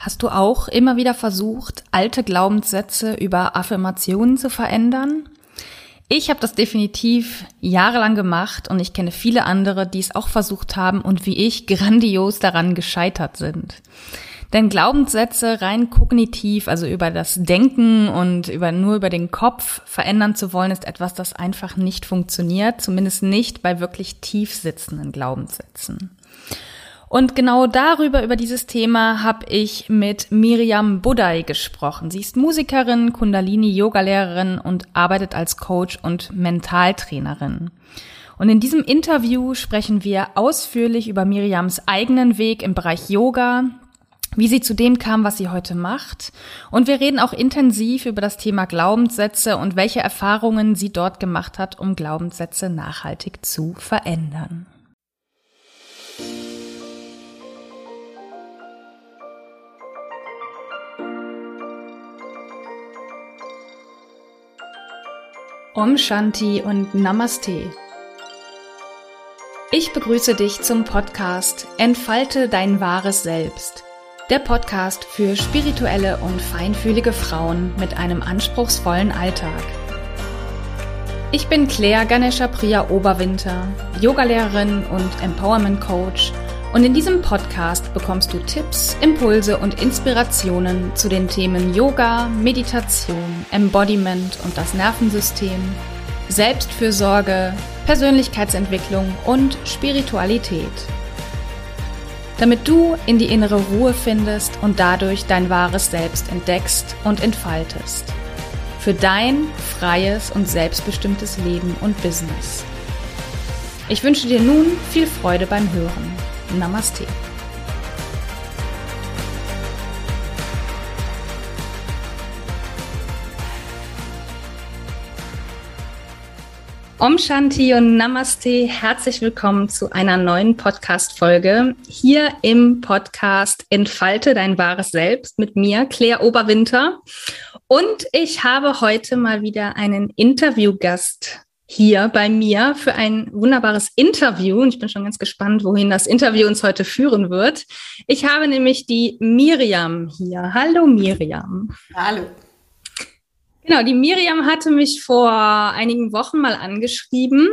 Hast du auch immer wieder versucht, alte Glaubenssätze über Affirmationen zu verändern? Ich habe das definitiv jahrelang gemacht und ich kenne viele andere, die es auch versucht haben und wie ich grandios daran gescheitert sind. Denn Glaubenssätze rein kognitiv, also über das Denken und über, nur über den Kopf verändern zu wollen, ist etwas, das einfach nicht funktioniert, zumindest nicht bei wirklich tief sitzenden Glaubenssätzen. Und genau darüber, über dieses Thema, habe ich mit Miriam Budai gesprochen. Sie ist Musikerin, Kundalini-Yoga-Lehrerin und arbeitet als Coach und Mentaltrainerin. Und in diesem Interview sprechen wir ausführlich über Miriams eigenen Weg im Bereich Yoga, wie sie zu dem kam, was sie heute macht. Und wir reden auch intensiv über das Thema Glaubenssätze und welche Erfahrungen sie dort gemacht hat, um Glaubenssätze nachhaltig zu verändern. Om Shanti und Namaste. Ich begrüße dich zum Podcast Entfalte dein wahres Selbst. Der Podcast für spirituelle und feinfühlige Frauen mit einem anspruchsvollen Alltag. Ich bin Claire Ganesha Priya Oberwinter, Yogalehrerin und Empowerment Coach und in diesem Podcast bekommst du Tipps, Impulse und Inspirationen zu den Themen Yoga, Meditation, Embodiment und das Nervensystem, Selbstfürsorge, Persönlichkeitsentwicklung und Spiritualität. Damit du in die innere Ruhe findest und dadurch dein wahres Selbst entdeckst und entfaltest. Für dein freies und selbstbestimmtes Leben und Business. Ich wünsche dir nun viel Freude beim Hören. Namaste. Om Shanti und Namaste. Herzlich willkommen zu einer neuen Podcast-Folge hier im Podcast Entfalte dein wahres Selbst mit mir, Claire Oberwinter. Und ich habe heute mal wieder einen Interviewgast hier bei mir für ein wunderbares Interview. Und ich bin schon ganz gespannt, wohin das Interview uns heute führen wird. Ich habe nämlich die Miriam hier. Hallo Miriam. Hallo. Genau, die Miriam hatte mich vor einigen Wochen mal angeschrieben.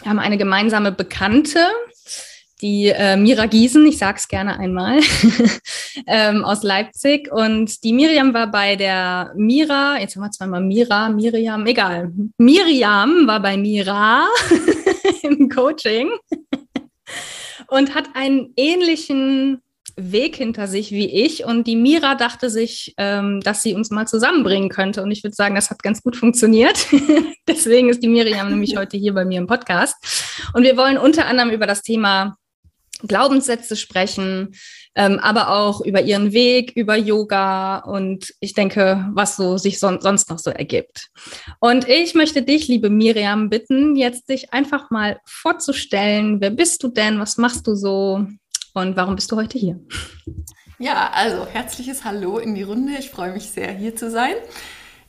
Wir haben eine gemeinsame Bekannte, die äh, Mira Giesen, ich sage es gerne einmal, ähm, aus Leipzig. Und die Miriam war bei der Mira, jetzt haben wir zweimal Mira, Miriam, egal. Miriam war bei Mira im Coaching und hat einen ähnlichen Weg hinter sich wie ich. Und die Mira dachte sich, ähm, dass sie uns mal zusammenbringen könnte. Und ich würde sagen, das hat ganz gut funktioniert. Deswegen ist die Miriam nämlich heute hier bei mir im Podcast. Und wir wollen unter anderem über das Thema Glaubenssätze sprechen, ähm, aber auch über ihren Weg, über Yoga und ich denke, was so sich son sonst noch so ergibt. Und ich möchte dich, liebe Miriam, bitten, jetzt dich einfach mal vorzustellen. Wer bist du denn? Was machst du so? Und warum bist du heute hier? Ja, also herzliches Hallo in die Runde. Ich freue mich sehr, hier zu sein.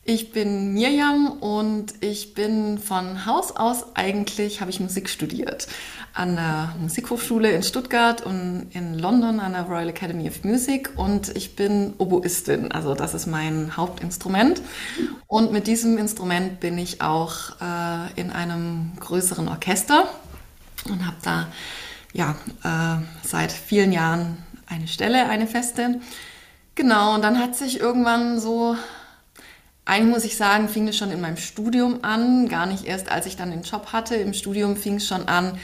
Ich bin Mirjam und ich bin von Haus aus eigentlich, habe ich Musik studiert. An der Musikhochschule in Stuttgart und in London an der Royal Academy of Music und ich bin Oboistin, also das ist mein Hauptinstrument. Und mit diesem Instrument bin ich auch äh, in einem größeren Orchester und habe da ja, äh, seit vielen Jahren eine Stelle, eine feste. Genau, und dann hat sich irgendwann so eigentlich muss ich sagen, fing es schon in meinem Studium an, gar nicht erst als ich dann den Job hatte. Im Studium fing es schon an,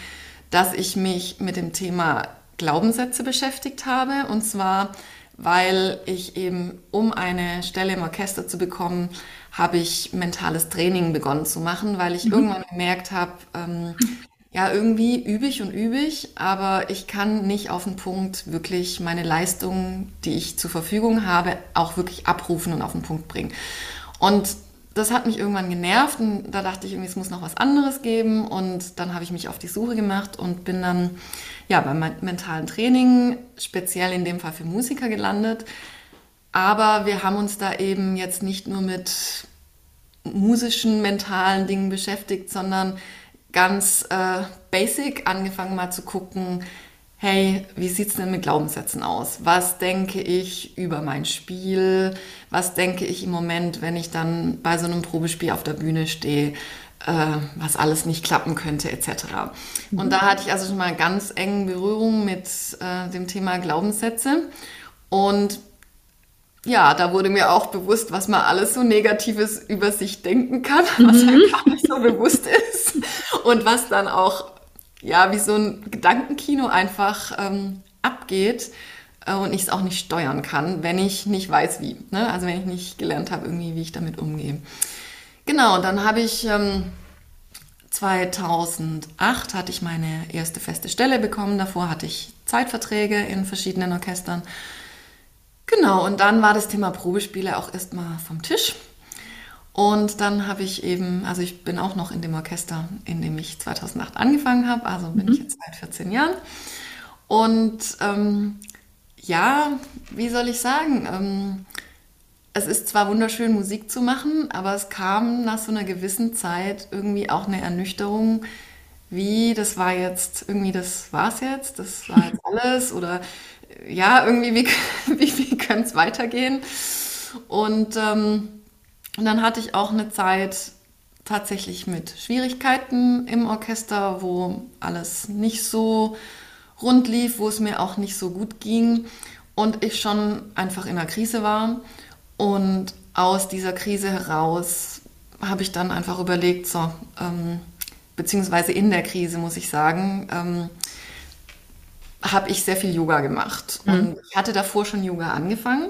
dass ich mich mit dem Thema Glaubenssätze beschäftigt habe. Und zwar, weil ich eben, um eine Stelle im Orchester zu bekommen, habe ich mentales Training begonnen zu machen, weil ich mhm. irgendwann gemerkt habe, ähm, ja, irgendwie übe ich und übe ich, aber ich kann nicht auf den Punkt wirklich meine Leistungen, die ich zur Verfügung habe, auch wirklich abrufen und auf den Punkt bringen. Und das hat mich irgendwann genervt und da dachte ich irgendwie, es muss noch was anderes geben und dann habe ich mich auf die Suche gemacht und bin dann ja beim mentalen Training, speziell in dem Fall für Musiker gelandet. Aber wir haben uns da eben jetzt nicht nur mit musischen, mentalen Dingen beschäftigt, sondern ganz äh, basic angefangen mal zu gucken, hey, wie sieht's denn mit Glaubenssätzen aus? Was denke ich über mein Spiel? Was denke ich im Moment, wenn ich dann bei so einem Probespiel auf der Bühne stehe? Äh, was alles nicht klappen könnte, etc. Und mhm. da hatte ich also schon mal ganz engen Berührung mit äh, dem Thema Glaubenssätze. Und ja, da wurde mir auch bewusst, was man alles so Negatives über sich denken kann, was mhm. gar nicht so bewusst ist. Und was dann auch, ja, wie so ein Gedankenkino einfach ähm, abgeht äh, und ich es auch nicht steuern kann, wenn ich nicht weiß, wie. Ne? Also wenn ich nicht gelernt habe, irgendwie, wie ich damit umgehe. Genau, dann habe ich ähm, 2008 hatte ich meine erste feste Stelle bekommen. Davor hatte ich Zeitverträge in verschiedenen Orchestern. Genau, und dann war das Thema Probespiele auch erstmal vom Tisch. Und dann habe ich eben, also ich bin auch noch in dem Orchester, in dem ich 2008 angefangen habe, also bin mhm. ich jetzt seit 14 Jahren. Und ähm, ja, wie soll ich sagen, ähm, es ist zwar wunderschön, Musik zu machen, aber es kam nach so einer gewissen Zeit irgendwie auch eine Ernüchterung, wie, das war jetzt, irgendwie, das war's jetzt, das war jetzt alles oder ja, irgendwie, wie, wie, wie könnte es weitergehen? Und, ähm, und dann hatte ich auch eine Zeit tatsächlich mit Schwierigkeiten im Orchester, wo alles nicht so rund lief, wo es mir auch nicht so gut ging und ich schon einfach in einer Krise war. Und aus dieser Krise heraus habe ich dann einfach überlegt, so, ähm, beziehungsweise in der Krise muss ich sagen, ähm, habe ich sehr viel Yoga gemacht. Mhm. Und ich hatte davor schon Yoga angefangen.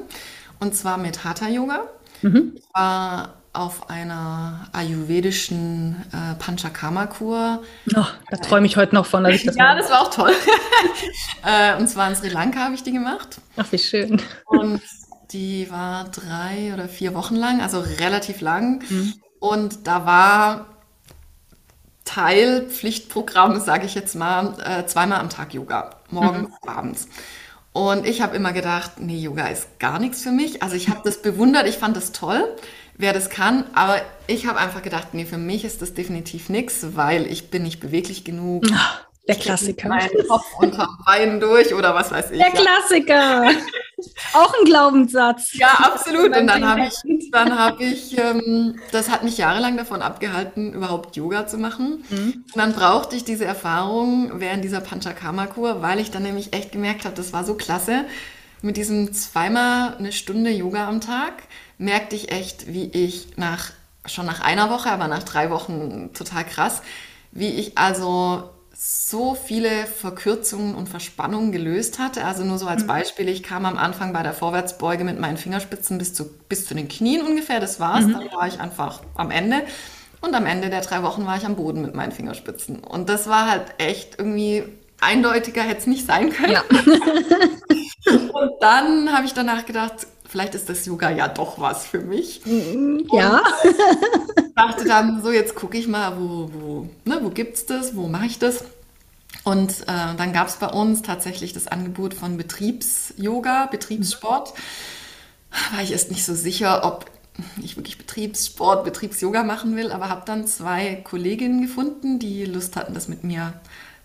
Und zwar mit Hatha Yoga. Mhm. Ich war auf einer ayurvedischen äh, Panchakarma-Kur. Oh, da träume ich heute noch von, dass ich das Ja, das war auch toll. äh, und zwar in Sri Lanka habe ich die gemacht. Ach, wie schön. Und die war drei oder vier Wochen lang, also relativ lang. Mhm. Und da war Teil, Pflichtprogramm, sage ich jetzt mal, äh, zweimal am Tag Yoga, morgens, mhm. abends. Und ich habe immer gedacht, nee, Yoga ist gar nichts für mich. Also ich habe das bewundert, ich fand das toll, wer das kann, aber ich habe einfach gedacht, nee, für mich ist das definitiv nichts, weil ich bin nicht beweglich genug. Ach, der Klassiker. Mein Kopf unter Beinen durch oder was weiß ich. Der Klassiker. Auch ein Glaubenssatz. Ja, absolut. Und dann habe ich, dann habe ich, ähm, das hat mich jahrelang davon abgehalten, überhaupt Yoga zu machen. Mhm. Und dann brauchte ich diese Erfahrung während dieser Panchakarma-Kur, weil ich dann nämlich echt gemerkt habe, das war so klasse. Mit diesem zweimal eine Stunde Yoga am Tag merkte ich echt, wie ich nach, schon nach einer Woche, aber nach drei Wochen total krass, wie ich also so viele Verkürzungen und Verspannungen gelöst hatte. Also nur so als mhm. Beispiel, ich kam am Anfang bei der Vorwärtsbeuge mit meinen Fingerspitzen bis zu, bis zu den Knien ungefähr, das war's. Mhm. Dann war ich einfach am Ende. Und am Ende der drei Wochen war ich am Boden mit meinen Fingerspitzen. Und das war halt echt irgendwie eindeutiger hätte es nicht sein können. Ja. und dann habe ich danach gedacht, vielleicht ist das Yoga ja doch was für mich. Mhm, ja. Und dachte dann, so jetzt gucke ich mal, wo, wo, ne, wo gibt es das, wo mache ich das? Und äh, dann gab es bei uns tatsächlich das Angebot von Betriebs-Yoga, Betriebssport. War ich erst nicht so sicher, ob ich wirklich Betriebssport, Betriebs-Yoga machen will, aber habe dann zwei Kolleginnen gefunden, die Lust hatten, das mit mir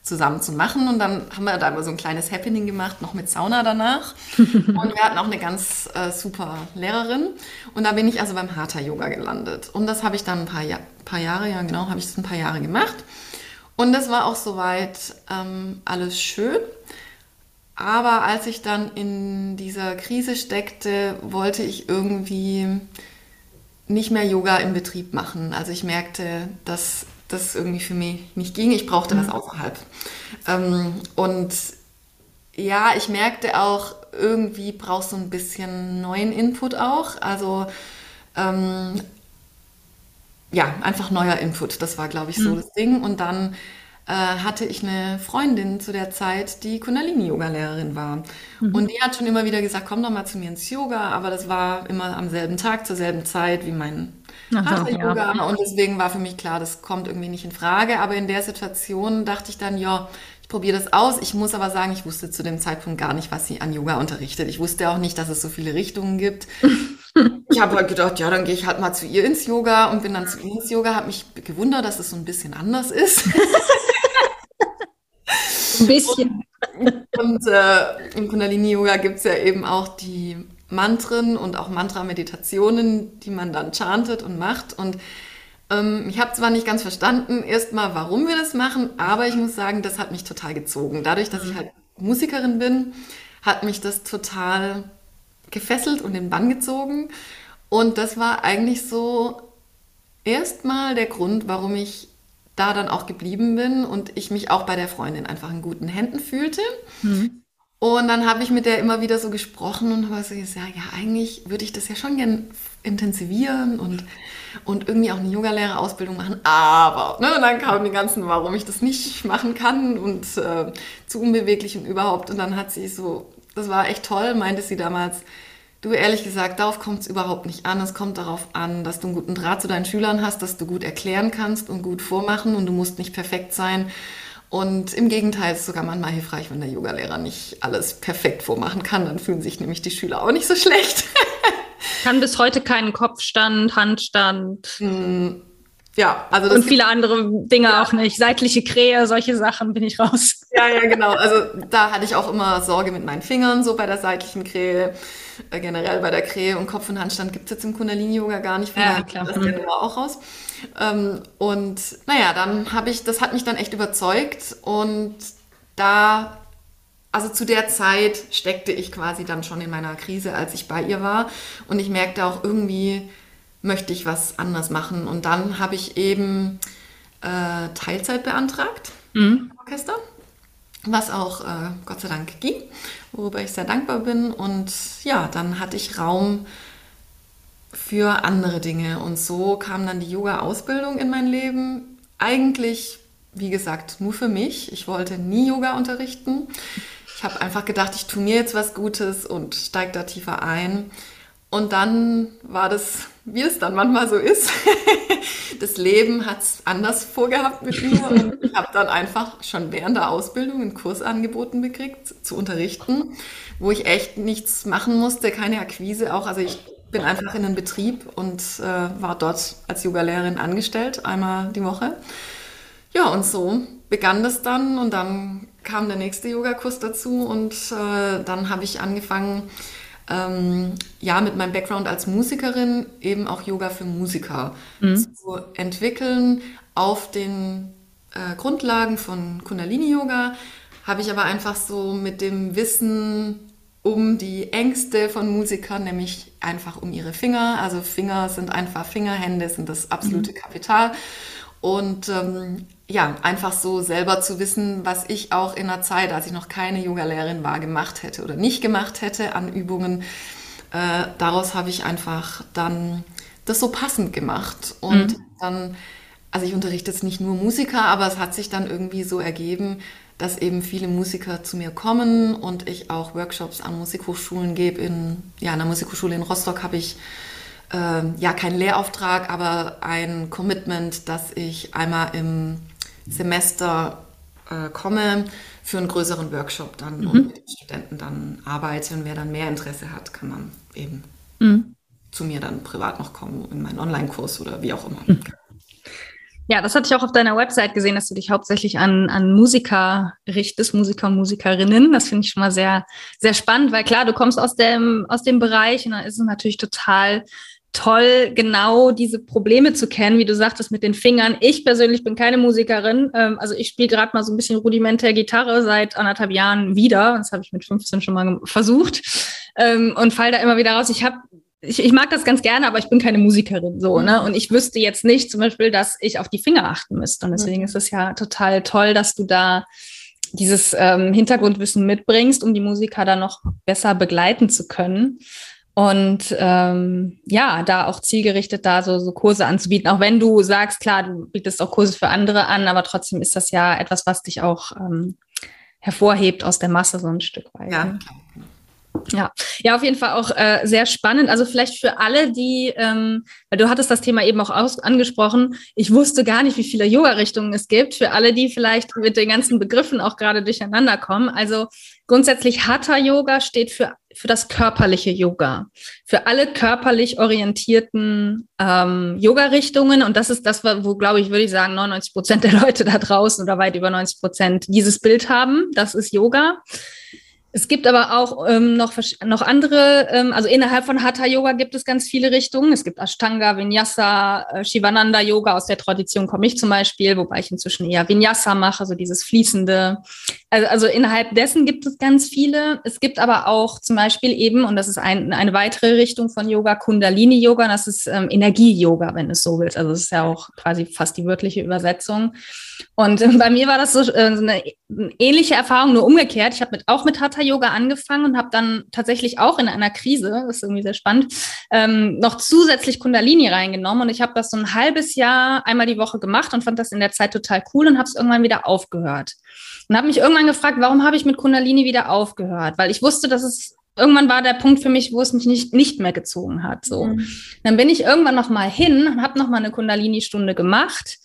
zusammen zu machen. Und dann haben wir da immer so ein kleines Happening gemacht, noch mit Sauna danach. und wir hatten auch eine ganz äh, super Lehrerin. Und da bin ich also beim Hatha Yoga gelandet. Und das habe ich dann ein paar, ja paar Jahre, ja genau, habe ich das ein paar Jahre gemacht. Und das war auch soweit ähm, alles schön. Aber als ich dann in dieser Krise steckte, wollte ich irgendwie nicht mehr Yoga im Betrieb machen. Also ich merkte, dass das irgendwie für mich nicht ging. Ich brauchte mhm. was außerhalb. Ähm, und ja, ich merkte auch, irgendwie brauchst du ein bisschen neuen Input auch. Also ähm, ja, einfach neuer Input. Das war, glaube ich, so mhm. das Ding. Und dann hatte ich eine Freundin zu der Zeit, die Kundalini-Yoga-Lehrerin war. Mhm. Und die hat schon immer wieder gesagt, komm doch mal zu mir ins Yoga. Aber das war immer am selben Tag, zur selben Zeit wie mein Hatha-Yoga. Ja. Und deswegen war für mich klar, das kommt irgendwie nicht in Frage. Aber in der Situation dachte ich dann, ja, ich probiere das aus. Ich muss aber sagen, ich wusste zu dem Zeitpunkt gar nicht, was sie an Yoga unterrichtet. Ich wusste auch nicht, dass es so viele Richtungen gibt. ich habe halt gedacht, ja, dann gehe ich halt mal zu ihr ins Yoga und bin dann zu ihr ins Yoga, habe mich gewundert, dass es so ein bisschen anders ist. Ein bisschen. Und, und äh, im Kundalini-Yoga gibt es ja eben auch die Mantren und auch Mantra-Meditationen, die man dann chantet und macht. Und ähm, ich habe zwar nicht ganz verstanden, erstmal, warum wir das machen, aber ich muss sagen, das hat mich total gezogen. Dadurch, dass ich halt Musikerin bin, hat mich das total gefesselt und den Bann gezogen. Und das war eigentlich so erstmal der Grund, warum ich da dann auch geblieben bin und ich mich auch bei der Freundin einfach in guten Händen fühlte. Mhm. Und dann habe ich mit der immer wieder so gesprochen und habe so gesagt, ja, eigentlich würde ich das ja schon gern intensivieren und, und irgendwie auch eine Yogalehrerausbildung machen. Aber ne, dann kamen die ganzen, warum ich das nicht machen kann und äh, zu unbeweglich und überhaupt. Und dann hat sie so, das war echt toll, meinte sie damals, Du, ehrlich gesagt, darauf kommt es überhaupt nicht an. Es kommt darauf an, dass du einen guten Draht zu deinen Schülern hast, dass du gut erklären kannst und gut vormachen und du musst nicht perfekt sein. Und im Gegenteil ist es sogar manchmal hilfreich, wenn der Yogalehrer nicht alles perfekt vormachen kann. Dann fühlen sich nämlich die Schüler auch nicht so schlecht. kann bis heute keinen Kopfstand, Handstand. Hm, ja, also und viele andere Dinge ja. auch nicht. Seitliche Krähe, solche Sachen bin ich raus. Ja, ja, genau. Also da hatte ich auch immer Sorge mit meinen Fingern, so bei der seitlichen Krähe. Äh, generell bei der Krähe und Kopf- und Handstand gibt es jetzt im Kundalini-Yoga gar nicht. Von ja, klar. Das mhm. wir auch raus. Ähm, und naja, dann habe ich, das hat mich dann echt überzeugt und da also zu der Zeit steckte ich quasi dann schon in meiner Krise, als ich bei ihr war. Und ich merkte auch irgendwie, möchte ich was anders machen. Und dann habe ich eben äh, Teilzeit beantragt mhm. im Orchester, was auch äh, Gott sei Dank ging worüber ich sehr dankbar bin. Und ja, dann hatte ich Raum für andere Dinge. Und so kam dann die Yoga-Ausbildung in mein Leben. Eigentlich, wie gesagt, nur für mich. Ich wollte nie Yoga unterrichten. Ich habe einfach gedacht, ich tue mir jetzt was Gutes und steige da tiefer ein. Und dann war das, wie es dann manchmal so ist. Das Leben hat es anders vorgehabt mit mir. Und ich habe dann einfach schon während der Ausbildung einen Kurs angeboten gekriegt, zu unterrichten, wo ich echt nichts machen musste, keine Akquise auch. Also ich bin einfach in einen Betrieb und äh, war dort als Yogalehrerin angestellt, einmal die Woche. Ja, und so begann das dann und dann kam der nächste Yogakurs dazu und äh, dann habe ich angefangen, ähm, ja, mit meinem Background als Musikerin eben auch Yoga für Musiker mhm. zu entwickeln auf den äh, Grundlagen von Kundalini-Yoga. Habe ich aber einfach so mit dem Wissen um die Ängste von Musikern, nämlich einfach um ihre Finger. Also Finger sind einfach Fingerhände, sind das absolute mhm. Kapital. Und ähm, ja, einfach so selber zu wissen, was ich auch in der Zeit, als ich noch keine Yogalehrerin war, gemacht hätte oder nicht gemacht hätte an Übungen. Äh, daraus habe ich einfach dann das so passend gemacht. Und mhm. dann, also ich unterrichte jetzt nicht nur Musiker, aber es hat sich dann irgendwie so ergeben, dass eben viele Musiker zu mir kommen und ich auch Workshops an Musikhochschulen gebe. In, ja, an der Musikhochschule in Rostock habe ich äh, ja keinen Lehrauftrag, aber ein Commitment, dass ich einmal im Semester äh, komme für einen größeren Workshop dann mhm. und mit den Studenten dann arbeite. Und wer dann mehr Interesse hat, kann dann eben mhm. zu mir dann privat noch kommen in meinen Online-Kurs oder wie auch immer. Mhm. Ja, das hatte ich auch auf deiner Website gesehen, dass du dich hauptsächlich an, an Musiker richtest, Musiker und Musikerinnen. Das finde ich schon mal sehr, sehr spannend, weil klar, du kommst aus dem, aus dem Bereich und dann ist es natürlich total toll, genau diese Probleme zu kennen, wie du sagtest, mit den Fingern. Ich persönlich bin keine Musikerin. Ähm, also ich spiele gerade mal so ein bisschen rudimentär Gitarre seit anderthalb Jahren wieder. Das habe ich mit 15 schon mal versucht ähm, und fall da immer wieder raus. Ich habe ich, ich mag das ganz gerne, aber ich bin keine Musikerin so, ne? Und ich wüsste jetzt nicht zum Beispiel, dass ich auf die Finger achten müsste. Und deswegen mhm. ist es ja total toll, dass du da dieses ähm, Hintergrundwissen mitbringst, um die Musiker dann noch besser begleiten zu können. Und ähm, ja, da auch zielgerichtet da so, so Kurse anzubieten, auch wenn du sagst, klar, du bietest auch Kurse für andere an, aber trotzdem ist das ja etwas, was dich auch ähm, hervorhebt aus der Masse so ein Stück weit. Ja. Ne? Ja, ja, auf jeden Fall auch äh, sehr spannend. Also vielleicht für alle, die, ähm, weil du hattest das Thema eben auch aus, angesprochen, ich wusste gar nicht, wie viele Yoga-Richtungen es gibt. Für alle, die vielleicht mit den ganzen Begriffen auch gerade durcheinander kommen. Also grundsätzlich Hatha-Yoga steht für, für das körperliche Yoga. Für alle körperlich orientierten ähm, Yoga-Richtungen. Und das ist das, wo, glaube ich, würde ich sagen, 99 Prozent der Leute da draußen oder weit über 90 Prozent dieses Bild haben. Das ist Yoga. Es gibt aber auch ähm, noch, noch andere, ähm, also innerhalb von Hatha Yoga gibt es ganz viele Richtungen. Es gibt Ashtanga, Vinyasa, äh, Shivananda Yoga. Aus der Tradition komme ich zum Beispiel, wobei ich inzwischen eher Vinyasa mache, so dieses fließende. Also, also innerhalb dessen gibt es ganz viele. Es gibt aber auch zum Beispiel eben, und das ist ein, eine weitere Richtung von Yoga, Kundalini Yoga. Das ist ähm, Energie Yoga, wenn es so willst. Also es ist ja auch quasi fast die wörtliche Übersetzung. Und bei mir war das so, äh, so eine, eine ähnliche Erfahrung, nur umgekehrt. Ich habe mit, auch mit Hatha Yoga angefangen und habe dann tatsächlich auch in einer Krise, das ist irgendwie sehr spannend, ähm, noch zusätzlich Kundalini reingenommen. Und ich habe das so ein halbes Jahr einmal die Woche gemacht und fand das in der Zeit total cool und habe es irgendwann wieder aufgehört. Und habe mich irgendwann gefragt, warum habe ich mit Kundalini wieder aufgehört? Weil ich wusste, dass es irgendwann war der Punkt für mich, wo es mich nicht, nicht mehr gezogen hat. So. Mhm. Dann bin ich irgendwann noch mal hin und habe noch mal eine Kundalini-Stunde gemacht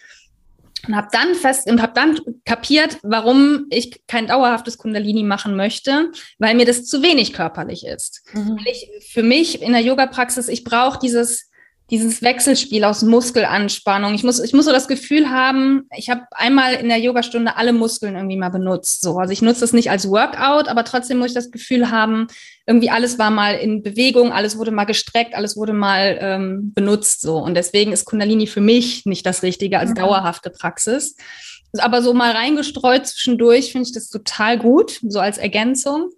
und habe dann fest und habe dann kapiert, warum ich kein dauerhaftes Kundalini machen möchte, weil mir das zu wenig körperlich ist. Mhm. Ich, für mich in der Yoga-Praxis, ich brauche dieses dieses Wechselspiel aus Muskelanspannung. Ich muss, ich muss so das Gefühl haben, ich habe einmal in der Yogastunde alle Muskeln irgendwie mal benutzt. So. Also ich nutze das nicht als Workout, aber trotzdem muss ich das Gefühl haben, irgendwie alles war mal in Bewegung, alles wurde mal gestreckt, alles wurde mal ähm, benutzt. So. Und deswegen ist Kundalini für mich nicht das Richtige als mhm. dauerhafte Praxis. Aber so mal reingestreut zwischendurch finde ich das total gut, so als Ergänzung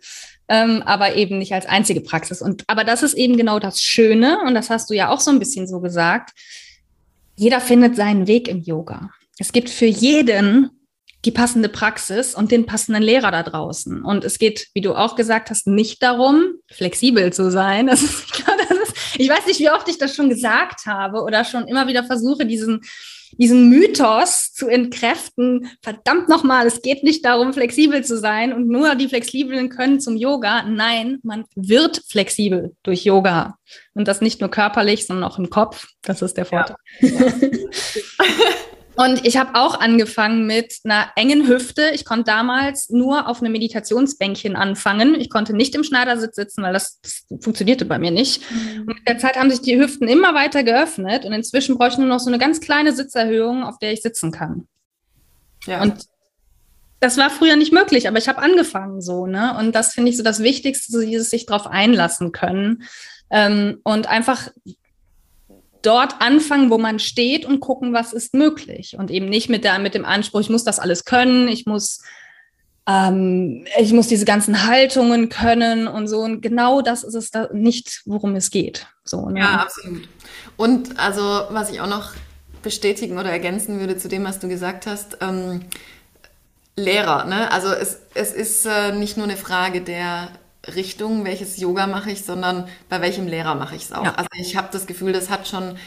ähm, aber eben nicht als einzige Praxis. Und aber das ist eben genau das Schöne, und das hast du ja auch so ein bisschen so gesagt. Jeder findet seinen Weg im Yoga. Es gibt für jeden die passende Praxis und den passenden Lehrer da draußen. Und es geht, wie du auch gesagt hast, nicht darum, flexibel zu sein. Das ist, ich weiß nicht, wie oft ich das schon gesagt habe oder schon immer wieder versuche, diesen diesen Mythos zu entkräften, verdammt nochmal, es geht nicht darum, flexibel zu sein und nur die Flexiblen können zum Yoga. Nein, man wird flexibel durch Yoga. Und das nicht nur körperlich, sondern auch im Kopf. Das ist der Vorteil. Ja. Und ich habe auch angefangen mit einer engen Hüfte. Ich konnte damals nur auf einem Meditationsbänkchen anfangen. Ich konnte nicht im Schneidersitz sitzen, weil das, das funktionierte bei mir nicht. Mhm. Und mit der Zeit haben sich die Hüften immer weiter geöffnet und inzwischen brauche ich nur noch so eine ganz kleine Sitzerhöhung, auf der ich sitzen kann. Ja. Und das war früher nicht möglich, aber ich habe angefangen so, ne? Und das finde ich so das Wichtigste, so dieses sich darauf einlassen können. Ähm, und einfach dort anfangen, wo man steht und gucken, was ist möglich. Und eben nicht mit, der, mit dem Anspruch, ich muss das alles können, ich muss, ähm, ich muss diese ganzen Haltungen können und so. Und genau das ist es da nicht, worum es geht. So, ne? Ja, absolut. Und also, was ich auch noch bestätigen oder ergänzen würde zu dem, was du gesagt hast, ähm, Lehrer, ne? Also es, es ist äh, nicht nur eine Frage der Richtung, welches Yoga mache ich, sondern bei welchem Lehrer mache ich es auch. Ja. Also ich habe das Gefühl, das hat schon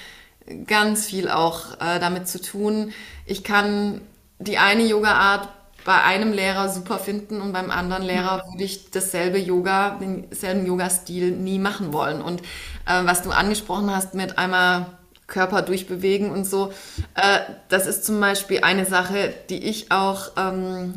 ganz viel auch äh, damit zu tun. Ich kann die eine Yoga-Art bei einem Lehrer super finden und beim anderen Lehrer würde ich dasselbe Yoga, denselben Yoga-Stil nie machen wollen. Und äh, was du angesprochen hast mit einmal Körper durchbewegen und so, äh, das ist zum Beispiel eine Sache, die ich auch ähm,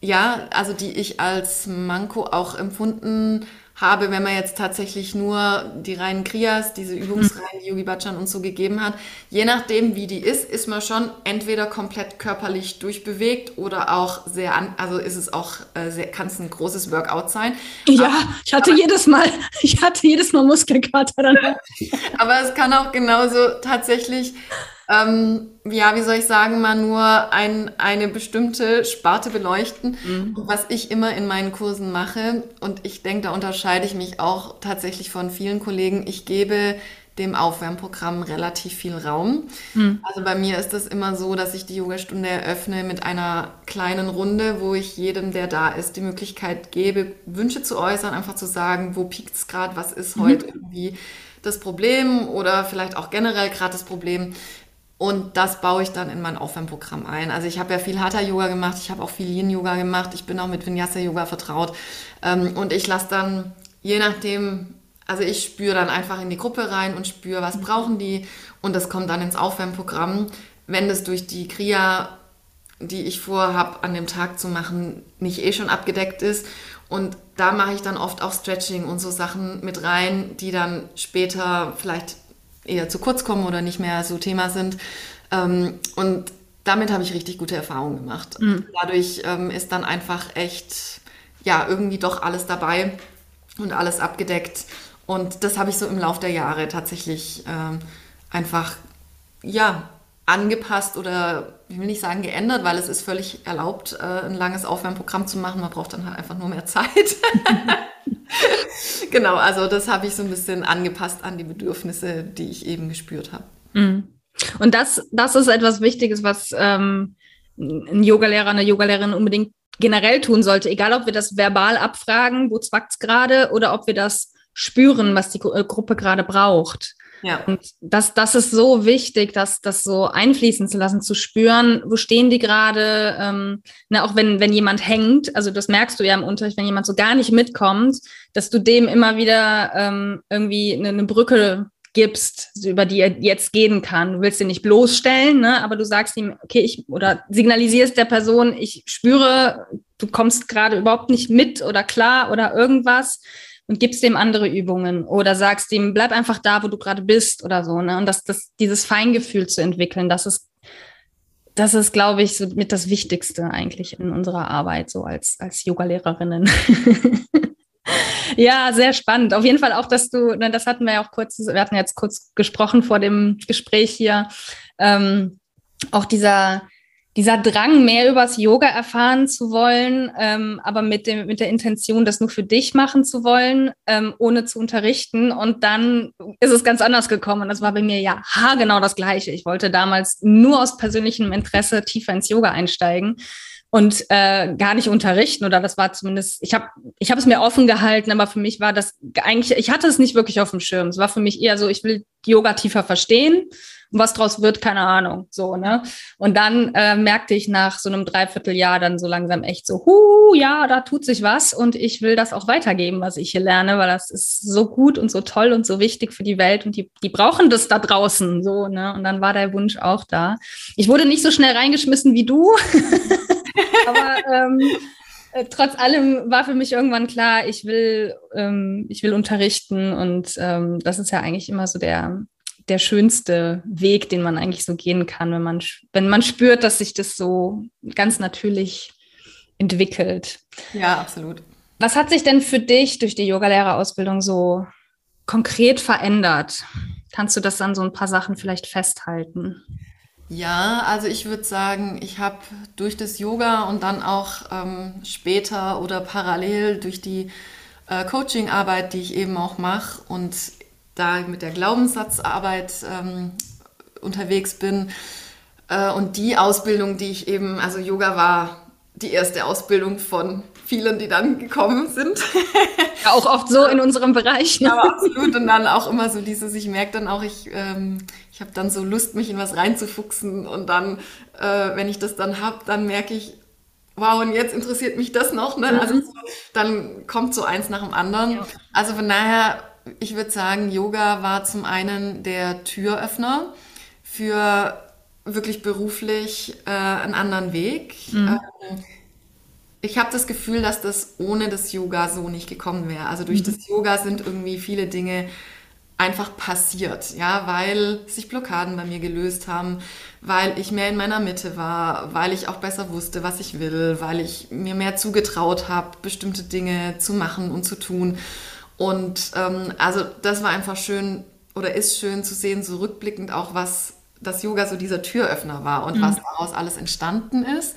ja, also die ich als Manko auch empfunden habe, wenn man jetzt tatsächlich nur die reinen Kriyas, diese Übungsreihen, die Yogi Bhajan uns so gegeben hat. Je nachdem, wie die ist, ist man schon entweder komplett körperlich durchbewegt oder auch sehr an, also ist es auch, äh, kann es ein großes Workout sein. Ja, aber, ich hatte aber, jedes Mal, ich hatte jedes Mal Muskelkater dann. aber es kann auch genauso tatsächlich ähm, ja, wie soll ich sagen, mal nur ein, eine bestimmte Sparte beleuchten. Mhm. Was ich immer in meinen Kursen mache, und ich denke, da unterscheide ich mich auch tatsächlich von vielen Kollegen, ich gebe dem Aufwärmprogramm relativ viel Raum. Mhm. Also bei mir ist es immer so, dass ich die Yogastunde eröffne mit einer kleinen Runde, wo ich jedem, der da ist, die Möglichkeit gebe, Wünsche zu äußern, einfach zu sagen, wo piekt es gerade, was ist mhm. heute irgendwie das Problem oder vielleicht auch generell gerade das Problem Und das baue ich dann in mein Aufwärmprogramm ein. Also ich habe ja viel Hatha-Yoga gemacht, ich habe auch viel Yin-Yoga gemacht, ich bin auch mit Vinyasa-Yoga vertraut. Ähm, und ich lasse dann, je nachdem, also ich spüre dann einfach in die Gruppe rein und spüre, was brauchen die. Und das kommt dann ins Aufwärmprogramm. Wenn das durch die Kriya, die ich vorhabe, an dem Tag zu machen, nicht eh schon abgedeckt ist. Und da mache ich dann oft auch Stretching und so Sachen mit rein, die dann später vielleicht eher zu kurz kommen oder nicht mehr so Thema sind. Ähm, und damit habe ich richtig gute Erfahrungen gemacht. Mhm. Dadurch ähm, ist dann einfach echt, ja, irgendwie doch alles dabei und alles abgedeckt. Und das habe ich so im Laufe der Jahre tatsächlich ähm, einfach, ja, angepasst oder ich will nicht sagen geändert, weil es ist völlig erlaubt, äh, ein langes Aufwärmprogramm zu machen. Man braucht dann halt einfach nur mehr Zeit. genau, also das habe ich so ein bisschen angepasst an die Bedürfnisse, die ich eben gespürt habe. Mhm. Und das, das ist etwas Wichtiges, was ähm, ein Yogalehrer, eine Yogalehrerin unbedingt generell tun sollte, egal ob wir das verbal abfragen, wo zwackt's gerade, oder ob wir das spüren, was die Gruppe gerade braucht. Ja. Und das, das ist so wichtig, dass das so einfließen zu lassen, zu spüren, wo stehen die gerade, ähm, ne, auch wenn, wenn jemand hängt, also das merkst du ja im Unterricht, wenn jemand so gar nicht mitkommt, dass du dem immer wieder ähm, irgendwie eine, eine Brücke gibst, über die er jetzt gehen kann. Du willst ihn nicht bloßstellen, ne? aber du sagst ihm, okay, ich oder signalisierst der Person, ich spüre, du kommst gerade überhaupt nicht mit oder klar oder irgendwas und gibst dem andere Übungen oder sagst ihm, bleib einfach da, wo du gerade bist oder so. Ne? Und das, das, dieses Feingefühl zu entwickeln, das ist, das ist, glaube ich, so mit das Wichtigste eigentlich in unserer Arbeit, so als, als Yoga-Lehrerinnen. ja, sehr spannend. Auf jeden Fall auch, dass du, ne, das hatten wir ja auch kurz, wir hatten jetzt kurz gesprochen vor dem Gespräch hier, ähm, auch dieser, dieser Drang, mehr übers Yoga erfahren zu wollen, ähm, aber mit, dem, mit der Intention, das nur für dich machen zu wollen, ähm, ohne zu unterrichten. Und dann ist es ganz anders gekommen. das war bei mir ja genau das Gleiche. Ich wollte damals nur aus persönlichem Interesse tiefer ins Yoga einsteigen und äh, gar nicht unterrichten oder das war zumindest ich habe ich habe es mir offen gehalten aber für mich war das eigentlich ich hatte es nicht wirklich auf dem Schirm es war für mich eher so ich will Yoga tiefer verstehen und was draus wird, keine Ahnung. So, ne? Und dann äh, merkte ich nach so einem Dreivierteljahr dann so langsam echt so, hu, ja, da tut sich was und ich will das auch weitergeben, was ich hier lerne, weil das ist so gut und so toll und so wichtig für die Welt und die, die brauchen das da draußen. So, ne? Und dann war der Wunsch auch da. Ich wurde nicht so schnell reingeschmissen wie du. Aber ähm, äh, trotz allem war für mich irgendwann klar, ich will, ähm, ich will unterrichten und ähm, das ist ja eigentlich immer so der, der schönste Weg, den man eigentlich so gehen kann, wenn man, wenn man spürt, dass sich das so ganz natürlich entwickelt. Ja, absolut. Was hat sich denn für dich durch die Yogalehrerausbildung so konkret verändert? Kannst du das dann so ein paar Sachen vielleicht festhalten? Ja, also ich würde sagen, ich habe durch das Yoga und dann auch ähm, später oder parallel durch die äh, Coaching-Arbeit, die ich eben auch mache und da mit der Glaubenssatzarbeit ähm, unterwegs bin. Äh, und die Ausbildung, die ich eben, also Yoga war die erste Ausbildung von vielen, die dann gekommen sind. Ja, auch oft so in unserem Bereich. Ja, absolut. Und dann auch immer so dieses, ich merke dann auch, ich, ähm, ich habe dann so Lust, mich in was reinzufuchsen. Und dann, äh, wenn ich das dann habe, dann merke ich, wow, und jetzt interessiert mich das noch. Ne? Also mhm. so, dann kommt so eins nach dem anderen. Ja. Also von daher ich würde sagen, Yoga war zum einen der Türöffner für wirklich beruflich äh, einen anderen Weg. Mhm. Ähm, ich habe das Gefühl, dass das ohne das Yoga so nicht gekommen wäre. Also durch mhm. das Yoga sind irgendwie viele Dinge einfach passiert, ja, weil sich Blockaden bei mir gelöst haben, weil ich mehr in meiner Mitte war, weil ich auch besser wusste, was ich will, weil ich mir mehr zugetraut habe, bestimmte Dinge zu machen und zu tun. Und ähm, also das war einfach schön oder ist schön zu sehen, so rückblickend auch, was das Yoga so dieser Türöffner war und mhm. was daraus alles entstanden ist.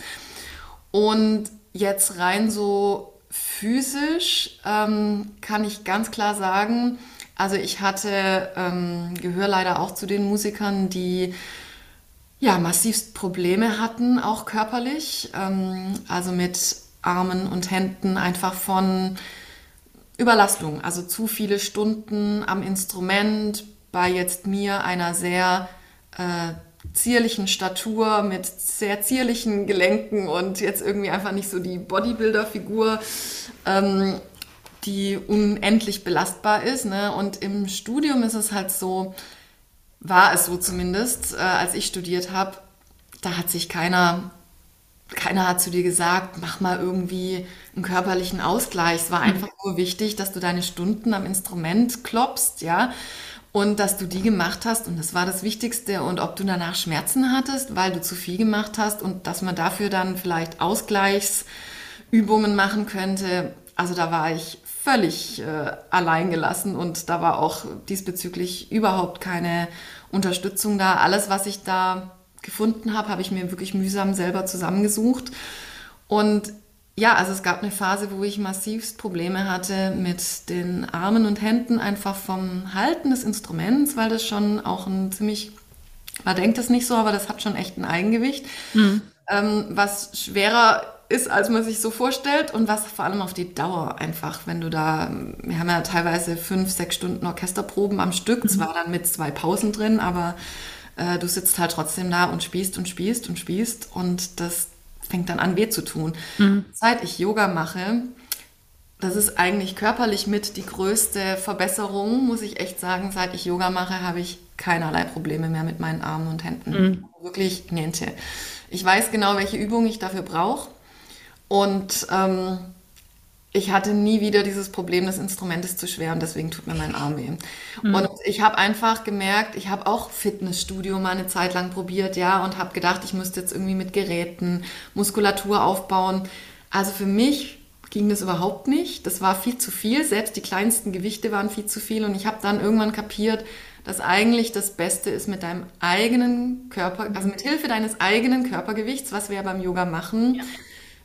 Und jetzt rein so physisch ähm, kann ich ganz klar sagen, also ich hatte, ähm, gehöre leider auch zu den Musikern, die ja massivst Probleme hatten, auch körperlich, ähm, also mit Armen und Händen einfach von Überlastung, also zu viele Stunden am Instrument bei jetzt mir einer sehr äh, zierlichen Statur, mit sehr zierlichen Gelenken und jetzt irgendwie einfach nicht so die Bodybuilder-Figur, ähm, die unendlich belastbar ist. Ne? Und im Studium ist es halt so, war es so zumindest, äh, als ich studiert habe, da hat sich keiner, keiner hat zu dir gesagt, mach mal irgendwie einen körperlichen Ausgleich. Es war einfach nur wichtig, dass du deine Stunden am Instrument klopfst, ja. Und dass du die gemacht hast, und das war das Wichtigste, und ob du danach Schmerzen hattest, weil du zu viel gemacht hast, und dass man dafür dann vielleicht Ausgleichsübungen machen könnte. Also da war ich völlig äh, allein gelassen und da war auch diesbezüglich überhaupt keine Unterstützung da. Alles, was ich da gefunden habe, habe ich mir wirklich mühsam selber zusammengesucht. Und ja, also es gab eine Phase, wo ich massivst Probleme hatte mit den Armen und Händen, einfach vom Halten des Instruments, weil das schon auch ein ziemlich, man denkt es nicht so, aber das hat schon echt ein Eigengewicht, mhm. ähm, was schwerer ist, als man sich so vorstellt und was vor allem auf die Dauer einfach, wenn du da, wir haben ja teilweise fünf, sechs Stunden Orchesterproben am Stück, mhm. zwar dann mit zwei Pausen drin, aber äh, du sitzt halt trotzdem da und spielst und spielst und spielst und das fängt dann an weh zu tun. Mhm. Seit ich Yoga mache, das ist eigentlich körperlich mit die größte Verbesserung, muss ich echt sagen. Seit ich Yoga mache, habe ich keinerlei Probleme mehr mit meinen Armen und Händen. Mhm. Wirklich niente. Ich weiß genau, welche Übungen ich dafür brauche. Und ähm, ich hatte nie wieder dieses Problem, das Instrument ist zu schwer und deswegen tut mir mein Arm weh. Mhm. Und ich habe einfach gemerkt, ich habe auch Fitnessstudio mal eine Zeit lang probiert, ja, und habe gedacht, ich müsste jetzt irgendwie mit Geräten Muskulatur aufbauen. Also für mich ging das überhaupt nicht. Das war viel zu viel. Selbst die kleinsten Gewichte waren viel zu viel. Und ich habe dann irgendwann kapiert, dass eigentlich das Beste ist mit deinem eigenen Körper, also mit Hilfe deines eigenen Körpergewichts, was wir ja beim Yoga machen, ja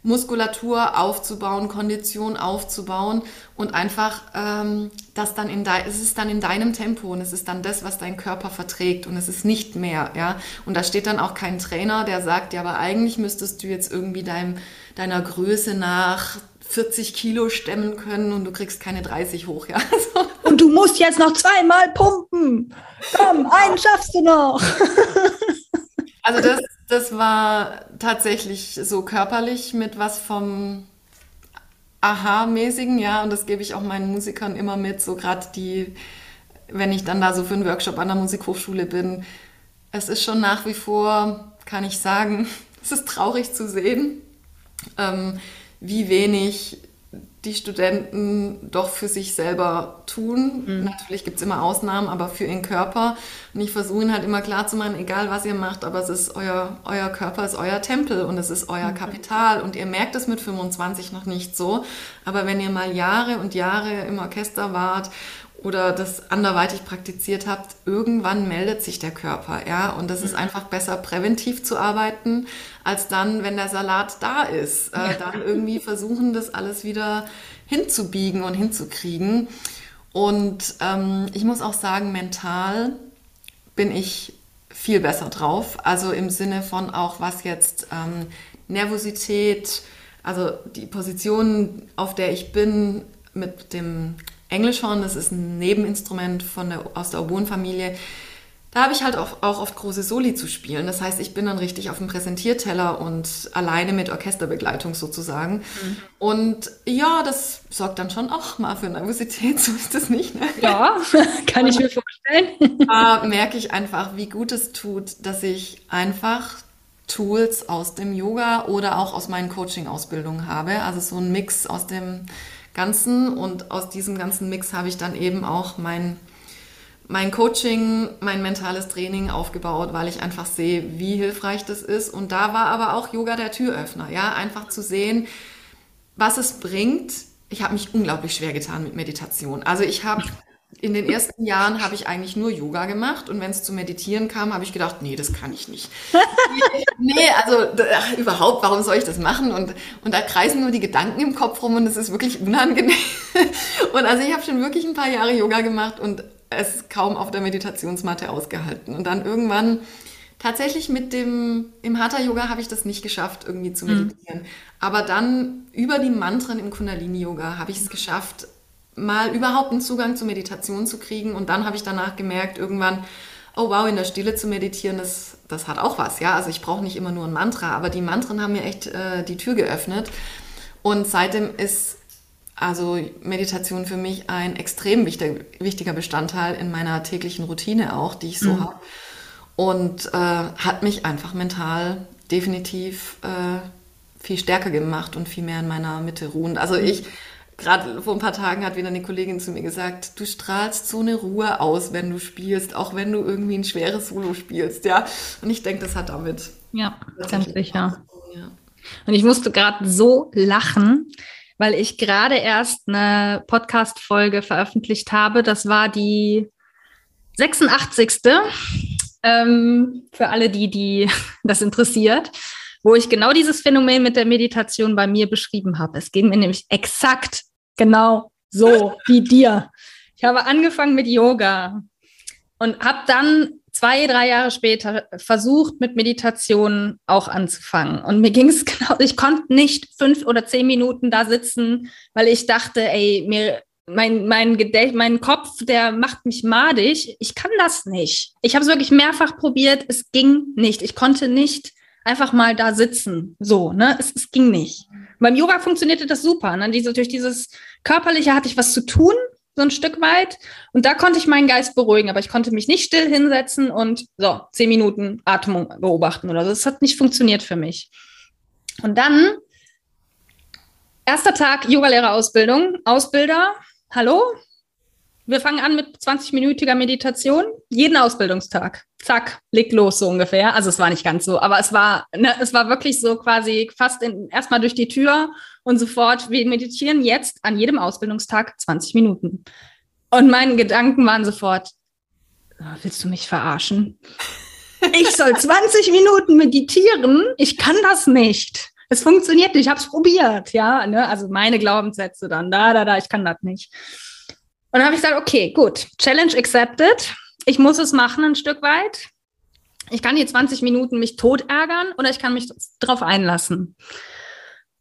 Muskulatur aufzubauen, Kondition aufzubauen und einfach ähm, das dann in dein, es ist dann in deinem Tempo und es ist dann das, was dein Körper verträgt und es ist nicht mehr, ja. Und da steht dann auch kein Trainer, der sagt, ja, aber eigentlich müsstest du jetzt irgendwie deinem, deiner Größe nach 40 Kilo stemmen können und du kriegst keine 30 hoch, ja. So. Und du musst jetzt noch zweimal pumpen. Komm, einen schaffst du noch. Also das, das war tatsächlich so körperlich mit was vom Aha-mäßigen, ja, und das gebe ich auch meinen Musikern immer mit, so gerade die, wenn ich dann da so für einen Workshop an der Musikhochschule bin. Es ist schon nach wie vor, kann ich sagen, es ist traurig zu sehen, ähm, wie wenig die Studenten doch für sich selber tun. Mhm. Natürlich gibt es immer Ausnahmen, aber für ihren Körper. Und ich versuche ihnen halt immer klar zu machen, egal was ihr macht, aber es ist euer, euer Körper ist euer Tempel und es ist euer mhm. Kapital. Und ihr merkt es mit 25 noch nicht so. Aber wenn ihr mal Jahre und Jahre im Orchester wart oder das anderweitig praktiziert habt, irgendwann meldet sich der Körper, ja. Und das ist mhm. einfach besser, präventiv zu arbeiten, als dann, wenn der Salat da ist, äh, ja. dann irgendwie versuchen, das alles wieder hinzubiegen und hinzukriegen. Und ähm, ich muss auch sagen, mental bin ich viel besser drauf. Also im Sinne von auch, was jetzt ähm, Nervosität, also die Position, auf der ich bin, mit dem Englischhorn, das ist ein Nebeninstrument von der, aus der Oboenfamilie. Da habe ich halt auch, auch oft große Soli zu spielen. Das heißt, ich bin dann richtig auf dem Präsentierteller und alleine mit Orchesterbegleitung sozusagen. Mhm. Und ja, das sorgt dann schon auch mal für Nervosität, so ist das nicht. Ne? Ja, kann ich mir vorstellen. Da merke ich einfach, wie gut es tut, dass ich einfach Tools aus dem Yoga oder auch aus meinen Coaching-Ausbildungen habe. Also so ein Mix aus dem Ganzen. Und aus diesem ganzen Mix habe ich dann eben auch mein, mein Coaching, mein mentales Training aufgebaut, weil ich einfach sehe, wie hilfreich das ist. Und da war aber auch Yoga der Türöffner, ja, einfach zu sehen, was es bringt. Ich habe mich unglaublich schwer getan mit Meditation. Also ich habe in den ersten Jahren habe ich eigentlich nur Yoga gemacht und wenn es zu meditieren kam, habe ich gedacht, nee, das kann ich nicht. nee, also ach, überhaupt, warum soll ich das machen? Und, und da kreisen nur die Gedanken im Kopf rum und es ist wirklich unangenehm. und also ich habe schon wirklich ein paar Jahre Yoga gemacht und es kaum auf der Meditationsmatte ausgehalten. Und dann irgendwann tatsächlich mit dem, im Hatha-Yoga habe ich das nicht geschafft, irgendwie zu mhm. meditieren. Mhm. Aber dann über die Mantren im Kundalini-Yoga habe ich es geschafft, mal überhaupt einen Zugang zur Meditation zu kriegen. Und dann habe ich danach gemerkt, irgendwann, oh wow, in der Stille zu meditieren, das, das hat auch was. Ja, also ich brauche nicht immer nur ein Mantra, aber die Mantren haben mir echt äh, die Tür geöffnet. Und seitdem ist also Meditation für mich ein extrem wichtig, wichtiger Bestandteil in meiner täglichen Routine auch, die ich so mhm. habe. Und äh, hat mich einfach mental definitiv äh, viel stärker gemacht und viel mehr in meiner Mitte ruhen. Also ich, gerade vor ein paar Tagen hat wieder eine Kollegin zu mir gesagt, du strahlst so eine Ruhe aus, wenn du spielst, auch wenn du irgendwie ein schweres Solo spielst, ja. Und ich denke, das hat damit. Ja, ganz sicher. Ja. Und ich musste gerade so lachen, weil ich gerade erst eine Podcast-Folge veröffentlicht habe. Das war die 86. Ähm, für alle, die, die das interessiert, wo ich genau dieses Phänomen mit der Meditation bei mir beschrieben habe. Es ging mir nämlich exakt genau so wie dir. Ich habe angefangen mit Yoga und habe dann zwei, drei Jahre später versucht, mit Meditation auch anzufangen. Und mir ging es genau, ich konnte nicht fünf oder zehn Minuten da sitzen, weil ich dachte, ey, mir, mein, mein, Gedächt mein Kopf, der macht mich madig. Ich kann das nicht. Ich habe es wirklich mehrfach probiert. Es ging nicht. Ich konnte nicht einfach mal da sitzen. So, ne? Es, es ging nicht. Beim Yoga funktionierte das super. Ne? Diese, durch dieses Körperliche hatte ich was zu tun so ein Stück weit. Und da konnte ich meinen Geist beruhigen, aber ich konnte mich nicht still hinsetzen und so zehn Minuten Atmung beobachten oder so. Das hat nicht funktioniert für mich. Und dann, erster Tag Yogalehrerausbildung, Ausbilder, hallo, wir fangen an mit 20-minütiger Meditation, jeden Ausbildungstag. Zack, leg los so ungefähr. Also es war nicht ganz so, aber es war, ne, es war wirklich so quasi fast erstmal durch die Tür und sofort, wir meditieren jetzt an jedem Ausbildungstag 20 Minuten. Und meine Gedanken waren sofort, ah, willst du mich verarschen? Ich soll 20 Minuten meditieren? Ich kann das nicht. Es funktioniert nicht, ich habe es probiert, ja. Ne? Also meine Glaubenssätze dann, da, da, da, ich kann das nicht. Und dann habe ich gesagt, okay, gut, Challenge accepted. Ich muss es machen ein Stück weit. Ich kann hier 20 Minuten mich tot ärgern oder ich kann mich darauf einlassen.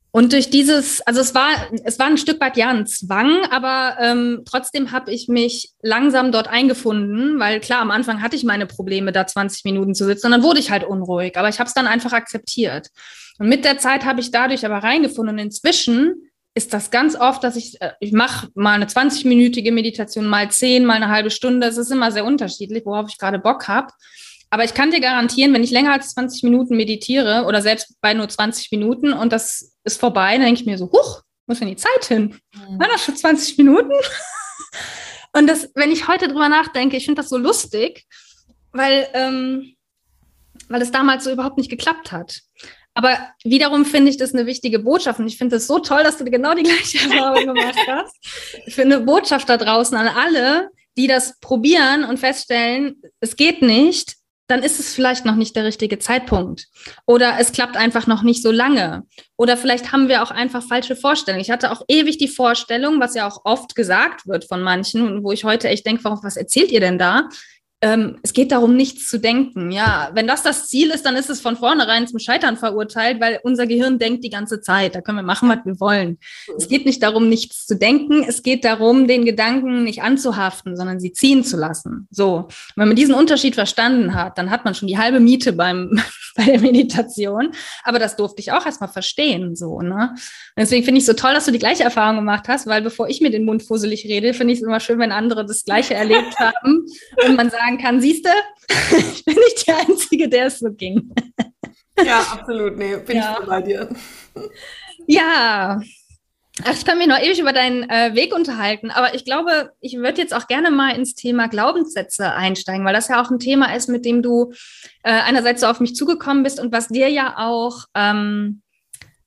Und durch dieses, also es war, es war ein Stück weit ja ein Zwang, aber ähm, trotzdem habe ich mich langsam dort eingefunden, weil klar, am Anfang hatte ich meine Probleme, da 20 Minuten zu sitzen und dann wurde ich halt unruhig, aber ich habe es dann einfach akzeptiert. Und mit der Zeit habe ich dadurch aber reingefunden und inzwischen ist das ganz oft, dass ich, äh, ich mache mal eine 20-minütige Meditation, mal 10, mal eine halbe Stunde. Es ist immer sehr unterschiedlich, worauf ich gerade Bock habe. Aber ich kann dir garantieren, wenn ich länger als 20 Minuten meditiere oder selbst bei nur 20 Minuten und das ist vorbei, dann denke ich mir so, huch, muss denn die Zeit hin? Mhm. War das schon 20 Minuten? und das, wenn ich heute drüber nachdenke, ich finde das so lustig, weil, ähm, weil es damals so überhaupt nicht geklappt hat. Aber wiederum finde ich das eine wichtige Botschaft und ich finde es so toll, dass du genau die gleiche Erfahrung gemacht hast. Finde eine Botschaft da draußen an alle, die das probieren und feststellen, es geht nicht, dann ist es vielleicht noch nicht der richtige Zeitpunkt. Oder es klappt einfach noch nicht so lange. Oder vielleicht haben wir auch einfach falsche Vorstellungen. Ich hatte auch ewig die Vorstellung, was ja auch oft gesagt wird von manchen, wo ich heute echt denke, was erzählt ihr denn da? Ähm, es geht darum, nichts zu denken. Ja, wenn das das Ziel ist, dann ist es von vornherein zum Scheitern verurteilt, weil unser Gehirn denkt die ganze Zeit. Da können wir machen, was wir wollen. Es geht nicht darum, nichts zu denken. Es geht darum, den Gedanken nicht anzuhaften, sondern sie ziehen zu lassen. So. wenn man diesen Unterschied verstanden hat, dann hat man schon die halbe Miete beim, bei der Meditation. Aber das durfte ich auch erstmal verstehen, so, ne? Und deswegen finde ich es so toll, dass du die gleiche Erfahrung gemacht hast, weil bevor ich mir den Mund fusselig rede, finde ich es immer schön, wenn andere das Gleiche erlebt haben und man sagen kann, siehst du, ich bin nicht die Einzige, der es so ging. Ja, absolut. Nee, bin ja. ich bei dir. Ja. Ach, ich kann mich noch ewig über deinen äh, Weg unterhalten, aber ich glaube, ich würde jetzt auch gerne mal ins Thema Glaubenssätze einsteigen, weil das ja auch ein Thema ist, mit dem du äh, einerseits so auf mich zugekommen bist und was dir ja auch ähm,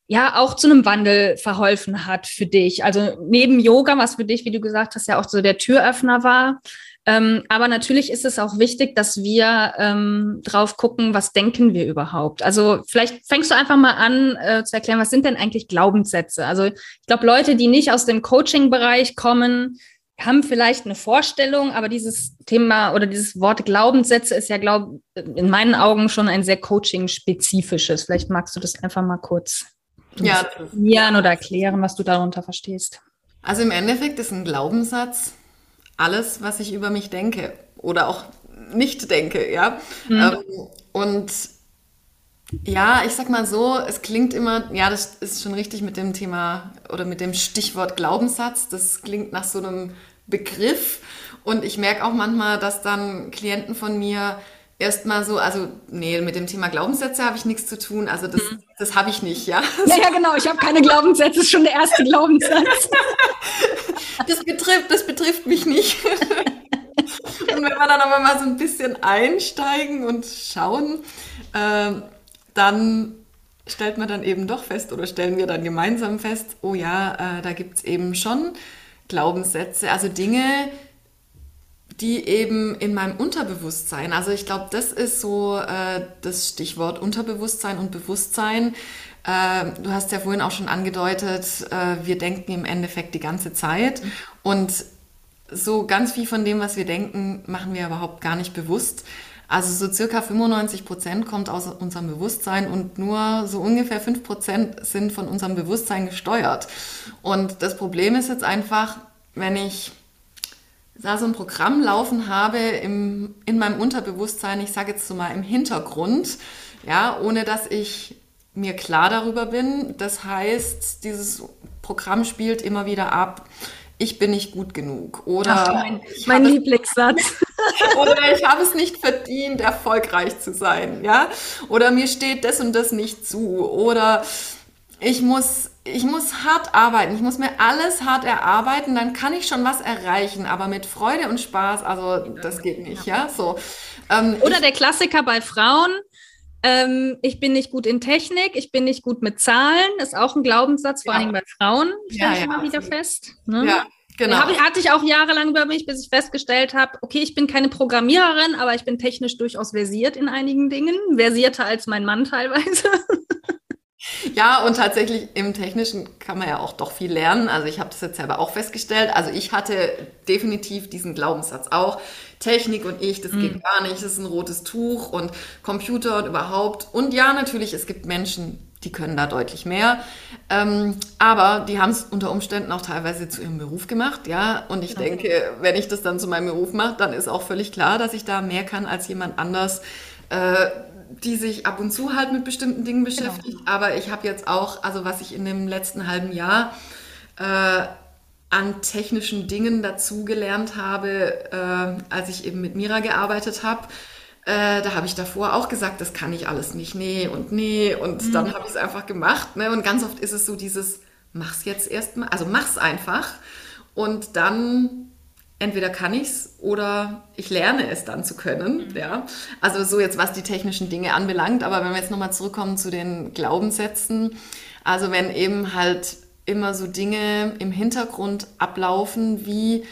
ja auch zu einem Wandel verholfen hat für dich. Also neben Yoga, was für dich, wie du gesagt hast, ja auch so der Türöffner war, ähm, aber natürlich ist es auch wichtig, dass wir ähm, drauf gucken, was denken wir überhaupt. Also vielleicht fängst du einfach mal an äh, zu erklären, was sind denn eigentlich Glaubenssätze? Also ich glaube, Leute, die nicht aus dem Coaching-Bereich kommen, haben vielleicht eine Vorstellung, aber dieses Thema oder dieses Wort Glaubenssätze ist ja, glaube in meinen Augen schon ein sehr Coaching-spezifisches. Vielleicht magst du das einfach mal kurz ja, definieren oder erklären, was du darunter verstehst. Also im Endeffekt ist ein Glaubenssatz alles, was ich über mich denke oder auch nicht denke, ja. Mhm. Ähm, und ja, ich sag mal so, es klingt immer, ja, das ist schon richtig mit dem Thema oder mit dem Stichwort Glaubenssatz. Das klingt nach so einem Begriff. Und ich merke auch manchmal, dass dann Klienten von mir erstmal so, also nee, mit dem Thema Glaubenssätze habe ich nichts zu tun. Also das, mhm. das habe ich nicht, ja. Ja, ja genau, ich habe keine Glaubenssätze, das ist schon der erste Glaubenssatz. das betrifft, das betrifft mich nicht. und wenn wir dann aber mal so ein bisschen einsteigen und schauen, äh, dann stellt man dann eben doch fest oder stellen wir dann gemeinsam fest, oh ja, äh, da gibt es eben schon Glaubenssätze, also Dinge, die eben in meinem Unterbewusstsein, also ich glaube, das ist so äh, das Stichwort Unterbewusstsein und Bewusstsein. Äh, du hast ja vorhin auch schon angedeutet, äh, wir denken im Endeffekt die ganze Zeit und so ganz viel von dem, was wir denken, machen wir überhaupt gar nicht bewusst. Also so circa 95 Prozent kommt aus unserem Bewusstsein und nur so ungefähr 5 Prozent sind von unserem Bewusstsein gesteuert. Und das Problem ist jetzt einfach, wenn ich da so ein Programm laufen habe im, in meinem Unterbewusstsein, ich sage jetzt so mal im Hintergrund, ja, ohne dass ich mir klar darüber bin. Das heißt, dieses Programm spielt immer wieder ab, ich bin nicht gut genug oder Ach, mein, mein Lieblingssatz. oder ich habe es nicht verdient, erfolgreich zu sein, ja? Oder mir steht das und das nicht zu oder ich muss ich muss hart arbeiten, ich muss mir alles hart erarbeiten, dann kann ich schon was erreichen, aber mit Freude und Spaß, also das geht nicht, ja, so. Ähm, Oder der Klassiker bei Frauen, ähm, ich bin nicht gut in Technik, ich bin nicht gut mit Zahlen, ist auch ein Glaubenssatz, vor ja. allem bei Frauen, stelle ja, ich ja, immer wieder fest. Ne? Ja. Genau. Ich, hatte ich auch jahrelang über mich, bis ich festgestellt habe, okay, ich bin keine Programmiererin, aber ich bin technisch durchaus versiert in einigen Dingen, versierter als mein Mann teilweise. Ja, und tatsächlich im Technischen kann man ja auch doch viel lernen. Also ich habe das jetzt selber auch festgestellt. Also ich hatte definitiv diesen Glaubenssatz auch. Technik und ich, das mhm. geht gar nicht, das ist ein rotes Tuch und Computer und überhaupt. Und ja, natürlich, es gibt Menschen, die können da deutlich mehr. Ähm, aber die haben es unter Umständen auch teilweise zu ihrem Beruf gemacht, ja. Und ich okay. denke, wenn ich das dann zu meinem Beruf mache, dann ist auch völlig klar, dass ich da mehr kann als jemand anders. Äh, die sich ab und zu halt mit bestimmten Dingen genau. beschäftigt. Genau. Aber ich habe jetzt auch, also was ich in dem letzten halben Jahr äh, an technischen Dingen dazugelernt habe, äh, als ich eben mit Mira gearbeitet habe. Äh, da habe ich davor auch gesagt, das kann ich alles nicht, nee und nee. Und mhm. dann habe ich es einfach gemacht. Ne? Und ganz oft ist es so dieses, mach's jetzt erstmal, also mach's einfach. Und dann entweder kann ich es oder ich lerne es dann zu können. Mhm. Ja? Also so jetzt, was die technischen Dinge anbelangt. Aber wenn wir jetzt nochmal zurückkommen zu den Glaubenssätzen, also wenn eben halt immer so Dinge im Hintergrund ablaufen, wie,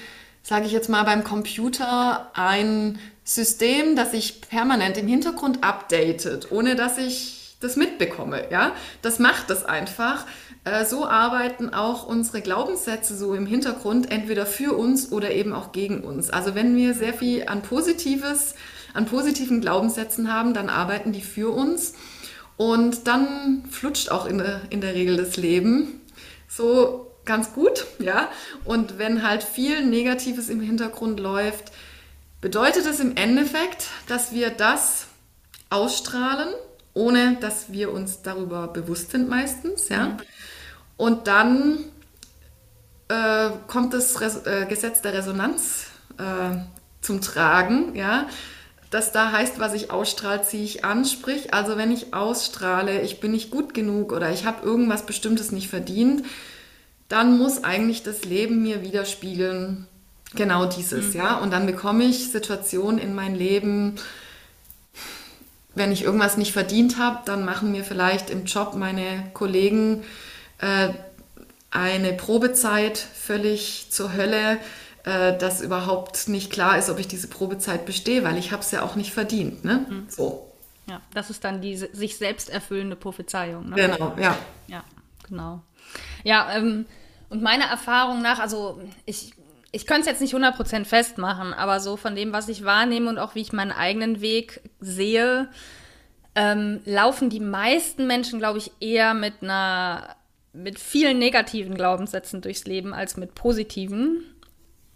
sage ich jetzt mal, beim Computer ein System, das sich permanent im Hintergrund updatet, ohne dass ich das mitbekomme. Ja? Das macht das einfach. Äh, so arbeiten auch unsere Glaubenssätze so im Hintergrund, entweder für uns oder eben auch gegen uns. Also wenn wir sehr viel an Positives, an positiven Glaubenssätzen haben, dann arbeiten die für uns. Und dann flutscht auch in der, in der Regel das Leben so ganz gut, ja. Und wenn halt viel Negatives im Hintergrund läuft, bedeutet es im Endeffekt, dass wir das ausstrahlen, ohne dass wir uns darüber bewusst sind meistens, ja. Mhm. Und dann äh, kommt das Res äh, Gesetz der Resonanz äh, zum Tragen, ja. Das da heißt, was ich ausstrahle, ziehe ich an. Sprich, also wenn ich ausstrahle, ich bin nicht gut genug oder ich habe irgendwas Bestimmtes nicht verdient, dann muss eigentlich das Leben mir widerspiegeln, genau dieses, mhm. ja. Und dann bekomme ich Situationen in mein Leben, wenn ich irgendwas nicht verdient habe, dann machen mir vielleicht im Job meine Kollegen äh, eine Probezeit völlig zur Hölle, äh, dass überhaupt nicht klar ist, ob ich diese Probezeit bestehe, weil ich habe es ja auch nicht verdient. Ne? Mhm. So. Ja, das ist dann die sich selbst erfüllende Prophezeiung. Ne? Genau, ja. Ja, genau. Ja, ähm, und meiner Erfahrung nach, also ich, ich könnte es jetzt nicht 100% festmachen, aber so von dem, was ich wahrnehme und auch wie ich meinen eigenen Weg sehe, ähm, laufen die meisten Menschen, glaube ich, eher mit einer mit vielen negativen Glaubenssätzen durchs Leben als mit positiven.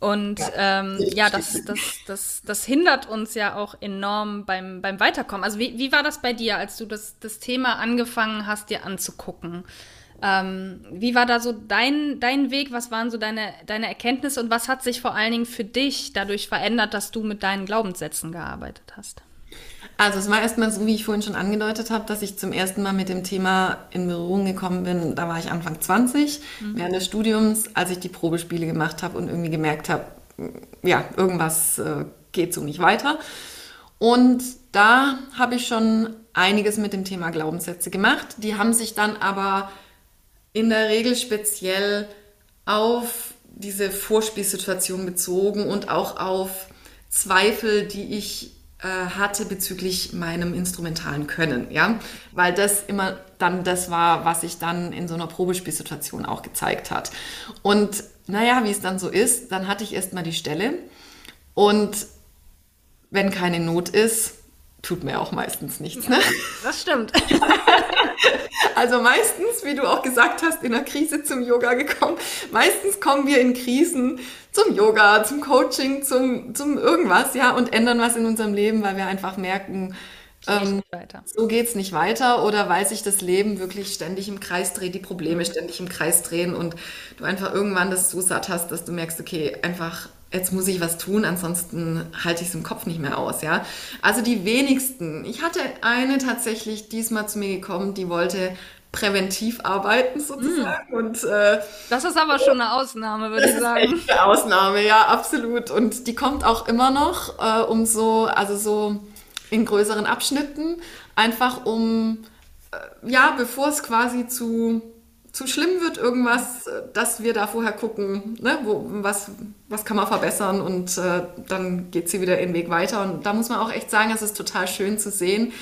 Und ja, ähm, ja das, das, das, das hindert uns ja auch enorm beim, beim Weiterkommen. Also wie, wie war das bei dir, als du das, das Thema angefangen hast, dir anzugucken? Ähm, wie war da so dein, dein Weg? Was waren so deine, deine Erkenntnisse und was hat sich vor allen Dingen für dich dadurch verändert, dass du mit deinen Glaubenssätzen gearbeitet hast? Also es war erstmal so, wie ich vorhin schon angedeutet habe, dass ich zum ersten Mal mit dem Thema in Berührung gekommen bin. Da war ich Anfang 20, mhm. während des Studiums, als ich die Probespiele gemacht habe und irgendwie gemerkt habe, ja, irgendwas äh, geht so nicht weiter. Und da habe ich schon einiges mit dem Thema Glaubenssätze gemacht. Die haben sich dann aber in der Regel speziell auf diese Vorspielsituation bezogen und auch auf Zweifel, die ich hatte bezüglich meinem instrumentalen Können, ja, weil das immer dann das war, was sich dann in so einer Probespielsituation auch gezeigt hat. Und naja, wie es dann so ist, dann hatte ich erstmal die Stelle und wenn keine Not ist, tut mir auch meistens nichts. Ne? Das stimmt. Also meistens, wie du auch gesagt hast, in der Krise zum Yoga gekommen. Meistens kommen wir in Krisen zum Yoga, zum Coaching, zum, zum irgendwas, ja, und ändern was in unserem Leben, weil wir einfach merken, ähm, so geht's nicht weiter oder weil sich das Leben wirklich ständig im Kreis dreht, die Probleme ständig im Kreis drehen und du einfach irgendwann das so satt hast, dass du merkst, okay, einfach jetzt muss ich was tun, ansonsten halte ich es im Kopf nicht mehr aus, ja. Also die wenigsten. Ich hatte eine tatsächlich diesmal zu mir gekommen, die wollte präventiv arbeiten sozusagen. Mm. Und, äh, das ist aber schon eine Ausnahme, würde ich sagen. Ist echt eine Ausnahme, ja, absolut. Und die kommt auch immer noch, äh, um so, also so in größeren Abschnitten, einfach um, äh, ja, bevor es quasi zu zu schlimm wird irgendwas, äh, dass wir da vorher gucken, ne, wo, was, was kann man verbessern und äh, dann geht sie wieder ihren Weg weiter. Und da muss man auch echt sagen, es ist total schön zu sehen,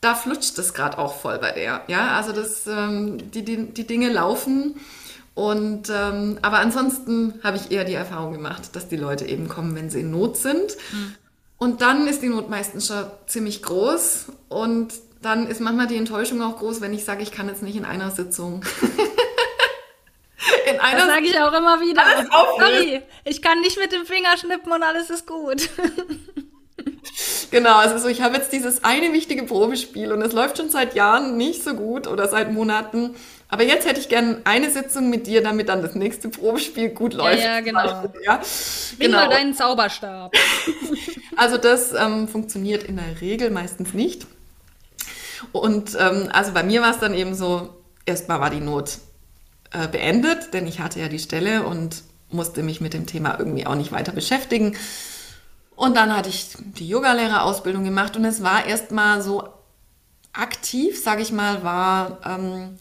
da flutscht es gerade auch voll bei der. Ja, also das, ähm, die, die, die Dinge laufen. Und ähm, aber ansonsten habe ich eher die Erfahrung gemacht, dass die Leute eben kommen, wenn sie in Not sind. Mhm. Und dann ist die Not meistens schon ziemlich groß und dann ist manchmal die Enttäuschung auch groß, wenn ich sage, ich kann jetzt nicht in einer Sitzung. in einer das sage ich auch immer wieder. Sorry, ich kann nicht mit dem Finger schnippen und alles ist gut. genau, also so, ich habe jetzt dieses eine wichtige Probespiel und es läuft schon seit Jahren nicht so gut oder seit Monaten. Aber jetzt hätte ich gerne eine Sitzung mit dir, damit dann das nächste Probespiel gut läuft. Ja, ja genau. Ja, genau. mal deinen Zauberstab. also das ähm, funktioniert in der Regel meistens nicht. Und ähm, also bei mir war es dann eben so, erstmal war die Not äh, beendet, denn ich hatte ja die Stelle und musste mich mit dem Thema irgendwie auch nicht weiter beschäftigen. Und dann hatte ich die Yogalehrerausbildung gemacht und es war erstmal so aktiv, sage ich mal, war, ähm,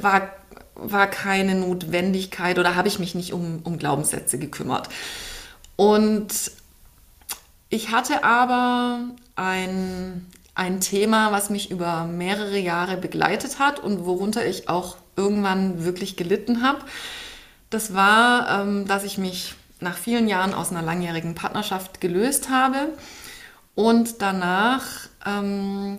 war, war keine Notwendigkeit oder habe ich mich nicht um, um Glaubenssätze gekümmert. Und ich hatte aber ein, ein Thema, was mich über mehrere Jahre begleitet hat und worunter ich auch irgendwann wirklich gelitten habe. Das war, ähm, dass ich mich nach vielen Jahren aus einer langjährigen Partnerschaft gelöst habe und danach ähm,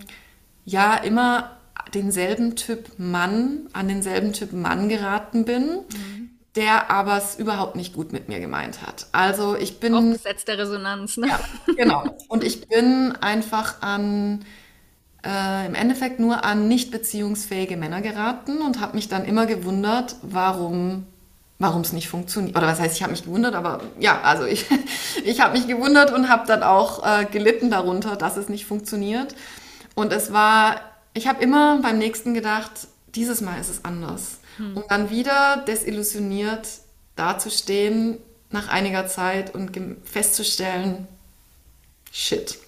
ja immer denselben Typ Mann, an denselben Typ Mann geraten bin. Mhm der aber es überhaupt nicht gut mit mir gemeint hat. Also ich bin. Auch Gesetz der Resonanz, ne? Ja, genau. Und ich bin einfach an äh, im Endeffekt nur an nicht beziehungsfähige Männer geraten und habe mich dann immer gewundert, warum warum es nicht funktioniert. Oder was heißt, ich habe mich gewundert, aber ja, also ich, ich habe mich gewundert und habe dann auch äh, gelitten darunter, dass es nicht funktioniert. Und es war, ich habe immer beim nächsten gedacht, dieses Mal ist es anders. Hm. Um dann wieder desillusioniert dazustehen nach einiger Zeit und festzustellen, shit,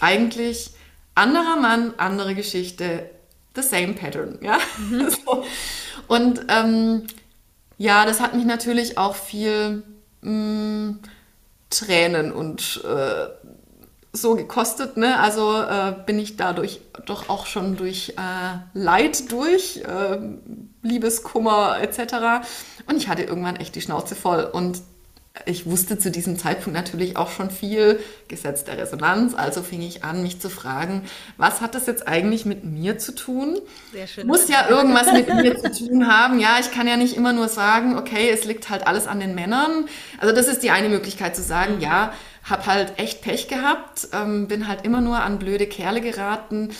eigentlich anderer Mann, andere Geschichte, the same pattern, ja. Mhm. so. Und ähm, ja, das hat mich natürlich auch viel mh, mm, Tränen und äh, so gekostet. Ne? Also äh, bin ich dadurch doch auch schon durch äh, Leid durch, äh, Liebeskummer etc. Und ich hatte irgendwann echt die Schnauze voll. Und ich wusste zu diesem Zeitpunkt natürlich auch schon viel Gesetz der Resonanz, also fing ich an, mich zu fragen, was hat das jetzt eigentlich mit mir zu tun? Sehr schön. Muss ja irgendwas mit mir zu tun haben. Ja, ich kann ja nicht immer nur sagen, okay, es liegt halt alles an den Männern. Also das ist die eine Möglichkeit zu sagen, ja, hab halt echt Pech gehabt, ähm, bin halt immer nur an blöde Kerle geraten.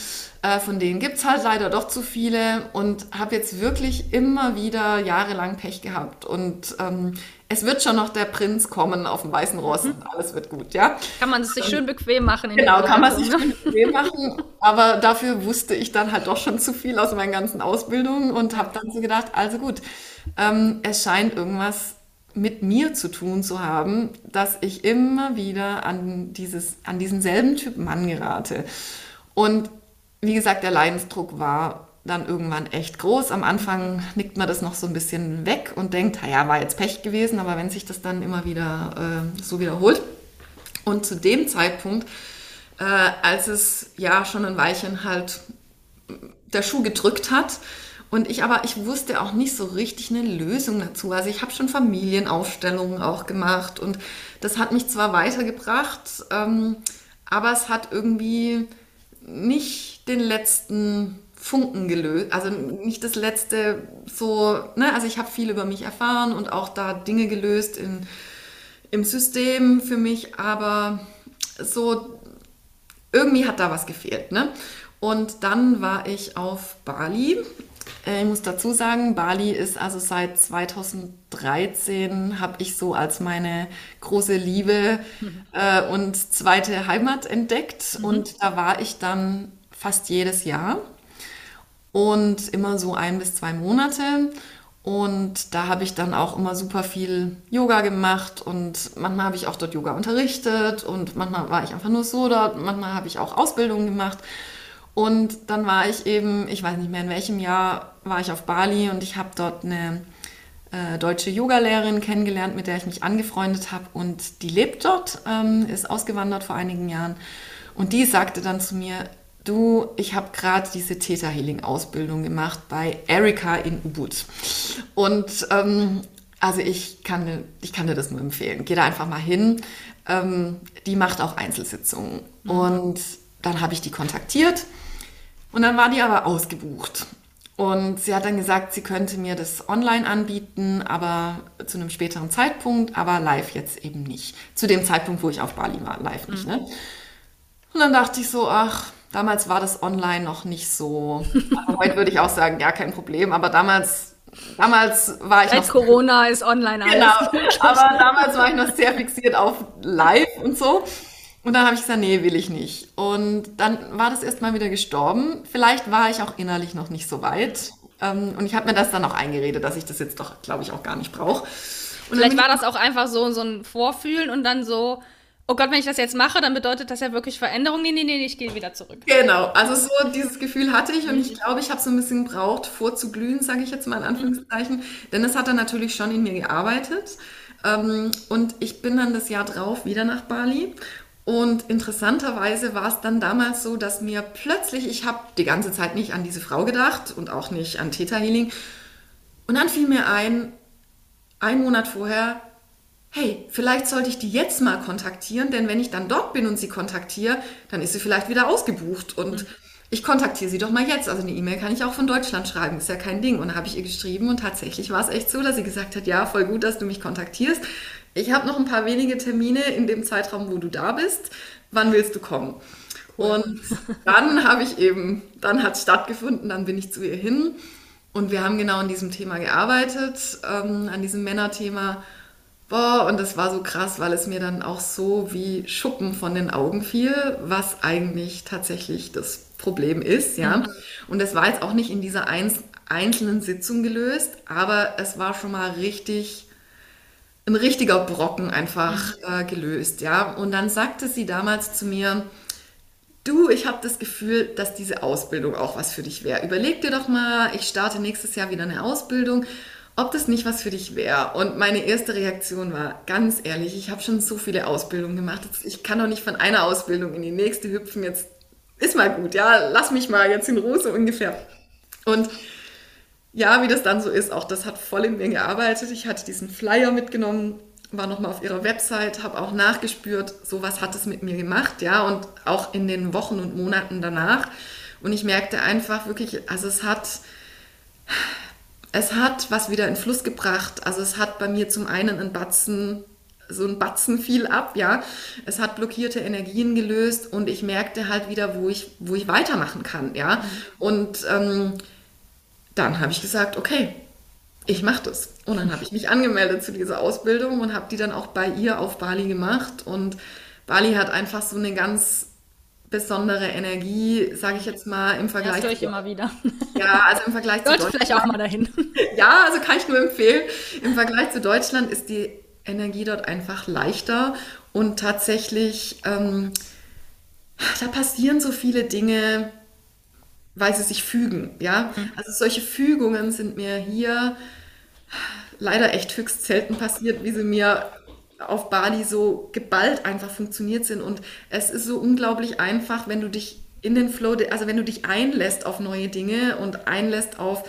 Äh, von denen gibt's halt leider doch zu viele und habe jetzt wirklich immer wieder jahrelang Pech gehabt. Und ähm, es wird schon noch der Prinz kommen auf dem weißen Ross mhm. und alles wird gut, ja. Kann man es sich schön bequem machen. genau, kann man sich schön bequem machen. Aber dafür wusste ich dann halt doch schon zu viel aus meinen ganzen Ausbildungen und habe dann so gedacht, also gut, ähm, es scheint irgendwas mit mir zu tun zu haben, dass ich immer wieder an, dieses, an diesen selben Typ Mann gerate. Und wie gesagt, der Leidensdruck war dann irgendwann echt groß. Am Anfang nickt man das noch so ein bisschen weg und denkt, naja, war jetzt Pech gewesen, aber wenn sich das dann immer wieder äh, so wiederholt. Und zu dem Zeitpunkt, äh, als es ja schon ein Weilchen halt der Schuh gedrückt hat, und ich aber, ich wusste auch nicht so richtig eine Lösung dazu. Also ich habe schon Familienaufstellungen auch gemacht und das hat mich zwar weitergebracht, ähm, aber es hat irgendwie nicht den letzten Funken gelöst, also nicht das letzte so, ne, also ich habe viel über mich erfahren und auch da Dinge gelöst in, im System für mich, aber so irgendwie hat da was gefehlt, ne? Und dann war ich auf Bali ich muss dazu sagen, Bali ist also seit 2013 habe ich so als meine große Liebe äh, und zweite Heimat entdeckt. Mhm. Und da war ich dann fast jedes Jahr und immer so ein bis zwei Monate. Und da habe ich dann auch immer super viel Yoga gemacht und manchmal habe ich auch dort Yoga unterrichtet und manchmal war ich einfach nur so dort, manchmal habe ich auch Ausbildungen gemacht. Und dann war ich eben, ich weiß nicht mehr in welchem Jahr, war ich auf Bali und ich habe dort eine äh, deutsche Yogalehrerin kennengelernt, mit der ich mich angefreundet habe. Und die lebt dort, ähm, ist ausgewandert vor einigen Jahren. Und die sagte dann zu mir, du, ich habe gerade diese Theta Healing Ausbildung gemacht bei Erika in Ubud. Und ähm, also ich kann, ich kann dir das nur empfehlen. Geh da einfach mal hin. Ähm, die macht auch Einzelsitzungen. Mhm. Und dann habe ich die kontaktiert und dann war die aber ausgebucht. Und sie hat dann gesagt, sie könnte mir das online anbieten, aber zu einem späteren Zeitpunkt, aber live jetzt eben nicht. Zu dem Zeitpunkt, wo ich auf Bali war, live nicht. Ne? Mhm. Ne? Und dann dachte ich so, ach, damals war das online noch nicht so. Heute würde ich auch sagen, ja, kein Problem, aber damals Damals war ich Seit noch, Corona ist online alles. Genau, aber damals war ich noch sehr fixiert auf Live und so. Und dann habe ich gesagt, nee, will ich nicht. Und dann war das erstmal wieder gestorben. Vielleicht war ich auch innerlich noch nicht so weit. Ähm, und ich habe mir das dann auch eingeredet, dass ich das jetzt doch, glaube ich, auch gar nicht brauche. Vielleicht war das auch einfach so, so ein Vorfühlen und dann so, oh Gott, wenn ich das jetzt mache, dann bedeutet das ja wirklich Veränderung. Nee, nee, nee, ich gehe wieder zurück. Genau, also so dieses Gefühl hatte ich und ich glaube, ich habe so ein bisschen gebraucht, vorzuglühen, sage ich jetzt mal in Anführungszeichen. Denn es hat dann natürlich schon in mir gearbeitet. Ähm, und ich bin dann das Jahr drauf wieder nach Bali und interessanterweise war es dann damals so, dass mir plötzlich, ich habe die ganze Zeit nicht an diese Frau gedacht und auch nicht an Theta Healing. Und dann fiel mir ein, ein Monat vorher, hey, vielleicht sollte ich die jetzt mal kontaktieren, denn wenn ich dann dort bin und sie kontaktiere, dann ist sie vielleicht wieder ausgebucht und mhm. ich kontaktiere sie doch mal jetzt. Also eine E-Mail kann ich auch von Deutschland schreiben, ist ja kein Ding. Und da habe ich ihr geschrieben und tatsächlich war es echt so, dass sie gesagt hat, ja, voll gut, dass du mich kontaktierst. Ich habe noch ein paar wenige Termine in dem Zeitraum, wo du da bist. Wann willst du kommen? Und dann habe ich eben, dann hat es stattgefunden, dann bin ich zu ihr hin und wir haben genau an diesem Thema gearbeitet, ähm, an diesem Männerthema. Boah, und das war so krass, weil es mir dann auch so wie Schuppen von den Augen fiel, was eigentlich tatsächlich das Problem ist, ja. Mhm. Und das war jetzt auch nicht in dieser einzelnen Sitzung gelöst, aber es war schon mal richtig ein richtiger Brocken einfach mhm. äh, gelöst, ja. Und dann sagte sie damals zu mir, du, ich habe das Gefühl, dass diese Ausbildung auch was für dich wäre. Überleg dir doch mal, ich starte nächstes Jahr wieder eine Ausbildung, ob das nicht was für dich wäre. Und meine erste Reaktion war, ganz ehrlich, ich habe schon so viele Ausbildungen gemacht, ich kann doch nicht von einer Ausbildung in die nächste hüpfen, jetzt ist mal gut, ja, lass mich mal jetzt in Ruhe so ungefähr. Und ja, wie das dann so ist, auch das hat voll in mir gearbeitet. Ich hatte diesen Flyer mitgenommen war nochmal auf ihrer Website, habe auch nachgespürt, so was hat es mit mir gemacht, ja, und auch in den Wochen und Monaten danach. Und ich merkte einfach wirklich, also es hat, es hat was wieder in Fluss gebracht. Also es hat bei mir zum einen ein Batzen, so ein Batzen viel ab, ja. Es hat blockierte Energien gelöst und ich merkte halt wieder, wo ich, wo ich weitermachen kann, ja. Mhm. Und ähm, dann habe ich gesagt, okay, ich mache das. Und dann habe ich mich angemeldet zu dieser Ausbildung und habe die dann auch bei ihr auf Bali gemacht. Und Bali hat einfach so eine ganz besondere Energie, sage ich jetzt mal, im Vergleich. Das höre ich immer wieder. Ja, also im Vergleich zu Deutschland. vielleicht auch mal dahin. Ja, also kann ich nur empfehlen. Im Vergleich zu Deutschland ist die Energie dort einfach leichter und tatsächlich, ähm, da passieren so viele Dinge, weil sie sich fügen. Ja, mhm. also solche Fügungen sind mir hier leider echt höchst selten passiert, wie sie mir auf Bali so geballt einfach funktioniert sind. Und es ist so unglaublich einfach, wenn du dich in den Flow, also wenn du dich einlässt auf neue Dinge und einlässt auf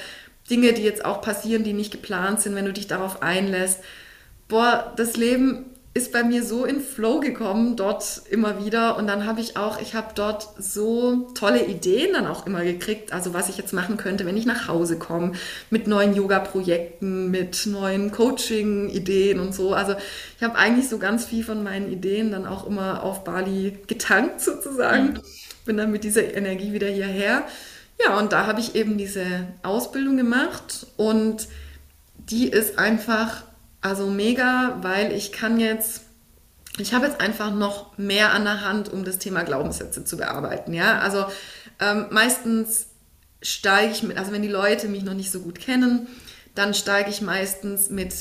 Dinge, die jetzt auch passieren, die nicht geplant sind, wenn du dich darauf einlässt. Boah, das Leben ist bei mir so in Flow gekommen dort immer wieder und dann habe ich auch, ich habe dort so tolle Ideen dann auch immer gekriegt, also was ich jetzt machen könnte, wenn ich nach Hause komme, mit neuen Yoga-Projekten, mit neuen Coaching-Ideen und so. Also ich habe eigentlich so ganz viel von meinen Ideen dann auch immer auf Bali getankt sozusagen, mhm. bin dann mit dieser Energie wieder hierher. Ja, und da habe ich eben diese Ausbildung gemacht und die ist einfach also mega, weil ich kann jetzt, ich habe jetzt einfach noch mehr an der Hand, um das Thema Glaubenssätze zu bearbeiten. Ja, also ähm, meistens steige ich mit, also wenn die Leute mich noch nicht so gut kennen, dann steige ich meistens mit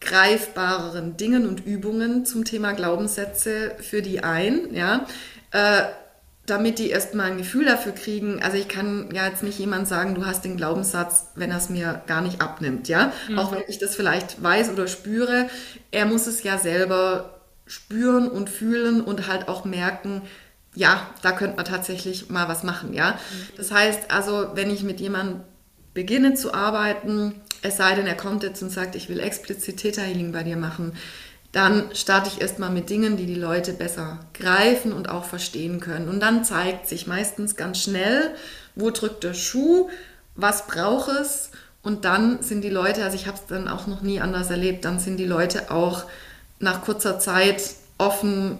greifbareren Dingen und Übungen zum Thema Glaubenssätze für die ein. Ja, äh, damit die erstmal ein Gefühl dafür kriegen, also ich kann ja jetzt nicht jemand sagen, du hast den Glaubenssatz, wenn er es mir gar nicht abnimmt, ja. Mhm. Auch wenn ich das vielleicht weiß oder spüre, er muss es ja selber spüren und fühlen und halt auch merken, ja, da könnte man tatsächlich mal was machen, ja. Mhm. Das heißt also, wenn ich mit jemandem beginne zu arbeiten, es sei denn, er kommt jetzt und sagt, ich will explizit Theta Healing bei dir machen, dann starte ich erstmal mit Dingen, die die Leute besser greifen und auch verstehen können. Und dann zeigt sich meistens ganz schnell, wo drückt der Schuh, was braucht es. Und dann sind die Leute, also ich habe es dann auch noch nie anders erlebt, dann sind die Leute auch nach kurzer Zeit offen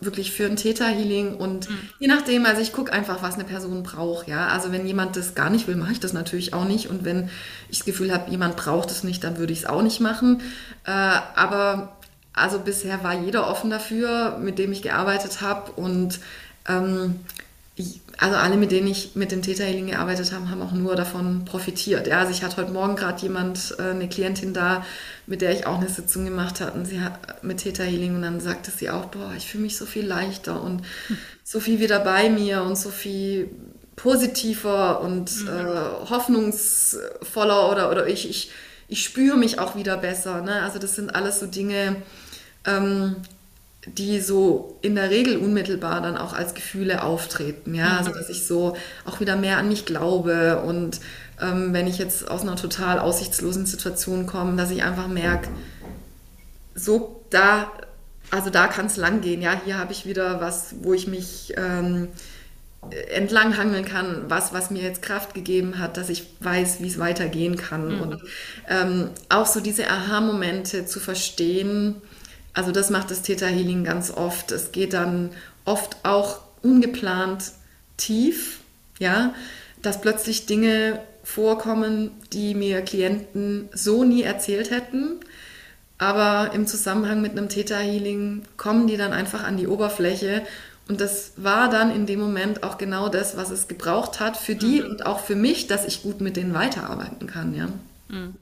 wirklich für ein Theta-Healing und mhm. je nachdem, also ich gucke einfach, was eine Person braucht, ja. Also wenn jemand das gar nicht will, mache ich das natürlich auch nicht und wenn ich das Gefühl habe, jemand braucht es nicht, dann würde ich es auch nicht machen. Äh, aber also bisher war jeder offen dafür, mit dem ich gearbeitet habe. Und ähm, also alle, mit denen ich mit dem Theta Healing gearbeitet habe, haben auch nur davon profitiert. Ja, also ich hatte heute Morgen gerade jemand, äh, eine Klientin da, mit der ich auch eine Sitzung gemacht hatte, und sie hat mit Theta Healing und dann sagte sie auch, boah, ich fühle mich so viel leichter und hm. so viel wieder bei mir und so viel positiver und mhm. äh, hoffnungsvoller oder, oder ich, ich ich spüre mich auch wieder besser. Ne? Also das sind alles so Dinge, ähm, die so in der Regel unmittelbar dann auch als Gefühle auftreten. Ja? Also dass ich so auch wieder mehr an mich glaube und ähm, wenn ich jetzt aus einer total aussichtslosen Situation komme, dass ich einfach merke, so da, also da kann es lang gehen. Ja, hier habe ich wieder was, wo ich mich ähm, entlanghangeln kann, was, was mir jetzt Kraft gegeben hat, dass ich weiß, wie es weitergehen kann. Mhm. Und ähm, auch so diese Aha-Momente zu verstehen, also das macht das Theta Healing ganz oft. Es geht dann oft auch ungeplant tief, ja, dass plötzlich Dinge vorkommen, die mir Klienten so nie erzählt hätten. Aber im Zusammenhang mit einem Theta Healing kommen die dann einfach an die Oberfläche und das war dann in dem Moment auch genau das, was es gebraucht hat für die mhm. und auch für mich, dass ich gut mit denen weiterarbeiten kann, ja. Mhm.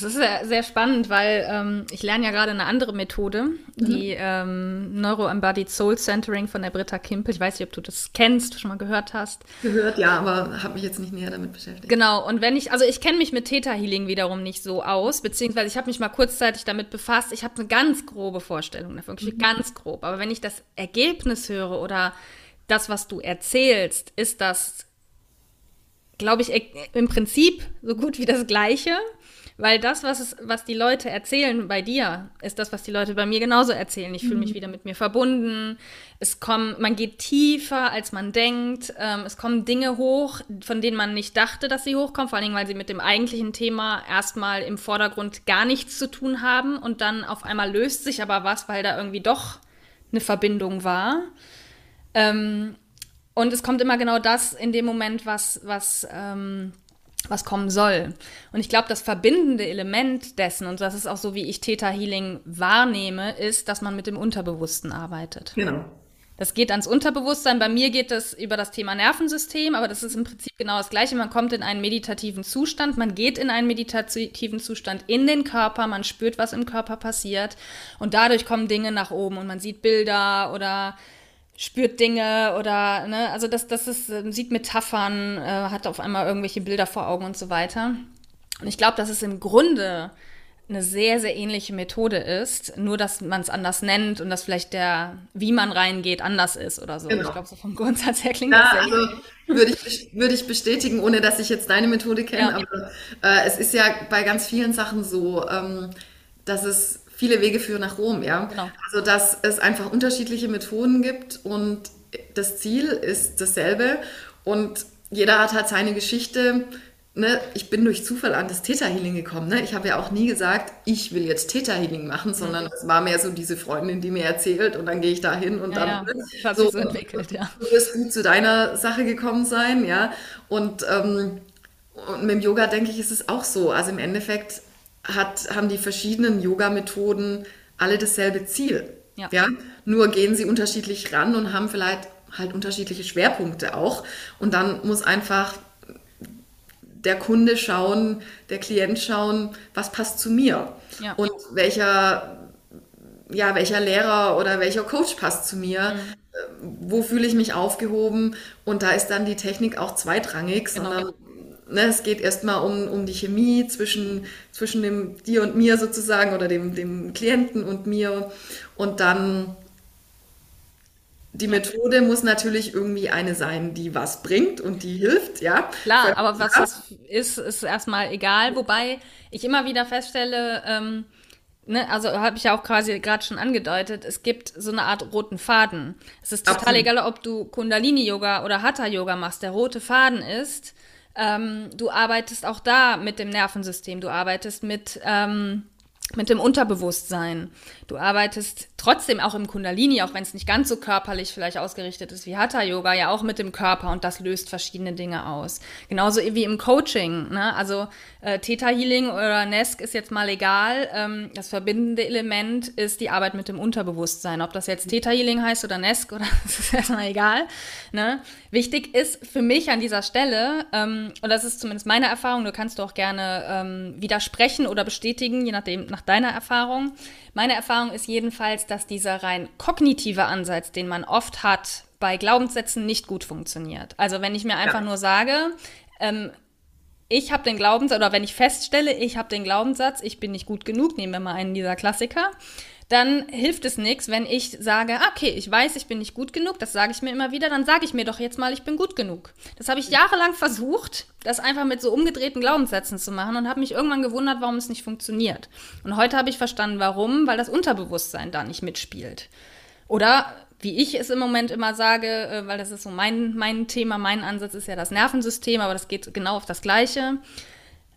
Das ist sehr, sehr spannend, weil ähm, ich lerne ja gerade eine andere Methode, mhm. die ähm, Neuro-Embodied Soul Centering von der Britta Kimpel. Ich weiß nicht, ob du das kennst, schon mal gehört hast. Gehört, ja, aber habe mich jetzt nicht näher damit beschäftigt. Genau, und wenn ich, also ich kenne mich mit Theta Healing wiederum nicht so aus, beziehungsweise ich habe mich mal kurzzeitig damit befasst. Ich habe eine ganz grobe Vorstellung davon, wirklich mhm. ganz grob. Aber wenn ich das Ergebnis höre oder das, was du erzählst, ist das, glaube ich, im Prinzip so gut wie das Gleiche weil das, was, es, was die Leute erzählen bei dir, ist das, was die Leute bei mir genauso erzählen. Ich fühle mich mhm. wieder mit mir verbunden. Es kommt, man geht tiefer, als man denkt. Ähm, es kommen Dinge hoch, von denen man nicht dachte, dass sie hochkommen, vor allen Dingen, weil sie mit dem eigentlichen Thema erstmal im Vordergrund gar nichts zu tun haben und dann auf einmal löst sich aber was, weil da irgendwie doch eine Verbindung war. Ähm, und es kommt immer genau das in dem Moment, was, was, ähm, was kommen soll. Und ich glaube, das verbindende Element dessen, und das ist auch so, wie ich Theta Healing wahrnehme, ist, dass man mit dem Unterbewussten arbeitet. Genau. Das geht ans Unterbewusstsein. Bei mir geht das über das Thema Nervensystem, aber das ist im Prinzip genau das Gleiche. Man kommt in einen meditativen Zustand, man geht in einen meditativen Zustand in den Körper, man spürt, was im Körper passiert und dadurch kommen Dinge nach oben und man sieht Bilder oder spürt Dinge oder, ne, also das, das ist, ähm, sieht Metaphern, äh, hat auf einmal irgendwelche Bilder vor Augen und so weiter. Und ich glaube, dass es im Grunde eine sehr, sehr ähnliche Methode ist, nur dass man es anders nennt und dass vielleicht der, wie man reingeht, anders ist oder so. Genau. Ich glaube, so vom Grundsatz her klingt ja, das sehr also würde ich, würde ich bestätigen, ohne dass ich jetzt deine Methode kenne. Ja. Aber äh, es ist ja bei ganz vielen Sachen so, ähm, dass es viele Wege führen nach Rom, ja. Genau. Also dass es einfach unterschiedliche Methoden gibt und das Ziel ist dasselbe und jeder hat halt seine Geschichte. Ne? Ich bin durch Zufall an das Theta Healing gekommen. Ne? Ich habe ja auch nie gesagt, ich will jetzt Theta Healing machen, sondern mhm. es war mehr so diese Freundin, die mir erzählt und dann gehe ich da hin und ja, dann ja. Ne? so, so entwickelt, ja. Du wirst gut zu deiner Sache gekommen sein, ja. Und, ähm, und mit dem Yoga denke ich, ist es auch so. Also im Endeffekt hat, haben die verschiedenen Yoga-Methoden alle dasselbe Ziel. Ja. ja. Nur gehen sie unterschiedlich ran und haben vielleicht halt unterschiedliche Schwerpunkte auch. Und dann muss einfach der Kunde schauen, der Klient schauen, was passt zu mir ja. und welcher, ja, welcher Lehrer oder welcher Coach passt zu mir. Mhm. Wo fühle ich mich aufgehoben? Und da ist dann die Technik auch zweitrangig, genau. sondern ne, es geht erstmal um, um die Chemie zwischen, zwischen dem, dir und mir sozusagen oder dem, dem Klienten und mir. Und dann die Methode muss natürlich irgendwie eine sein, die was bringt und die hilft, ja. Klar, aber was das ist, ist erstmal egal. Wobei ich immer wieder feststelle, ähm, ne, also habe ich ja auch quasi gerade schon angedeutet, es gibt so eine Art roten Faden. Es ist total Absolut. egal, ob du Kundalini-Yoga oder Hatha-Yoga machst. Der rote Faden ist, ähm, du arbeitest auch da mit dem Nervensystem, du arbeitest mit, ähm, mit dem Unterbewusstsein. Du arbeitest trotzdem auch im Kundalini, auch wenn es nicht ganz so körperlich vielleicht ausgerichtet ist wie Hatha Yoga, ja auch mit dem Körper und das löst verschiedene Dinge aus. Genauso wie im Coaching. Ne? Also äh, Theta Healing oder Nesk ist jetzt mal egal. Ähm, das verbindende Element ist die Arbeit mit dem Unterbewusstsein. Ob das jetzt Theta Healing heißt oder Nesk oder das ist erstmal egal. Ne? Wichtig ist für mich an dieser Stelle, ähm, und das ist zumindest meine Erfahrung, du kannst du auch gerne ähm, widersprechen oder bestätigen, je nachdem nach deiner Erfahrung. Meine Erfahrung ist jedenfalls, dass dieser rein kognitive Ansatz, den man oft hat, bei Glaubenssätzen nicht gut funktioniert. Also wenn ich mir einfach ja. nur sage, ähm, ich habe den Glaubenssatz, oder wenn ich feststelle, ich habe den Glaubenssatz, ich bin nicht gut genug, nehmen wir mal einen dieser Klassiker, dann hilft es nichts, wenn ich sage, ah, okay, ich weiß, ich bin nicht gut genug, das sage ich mir immer wieder, dann sage ich mir doch jetzt mal, ich bin gut genug. Das habe ich jahrelang versucht, das einfach mit so umgedrehten Glaubenssätzen zu machen und habe mich irgendwann gewundert, warum es nicht funktioniert. Und heute habe ich verstanden, warum, weil das Unterbewusstsein da nicht mitspielt. Oder wie ich es im Moment immer sage, äh, weil das ist so mein, mein Thema, mein Ansatz ist ja das Nervensystem, aber das geht genau auf das Gleiche.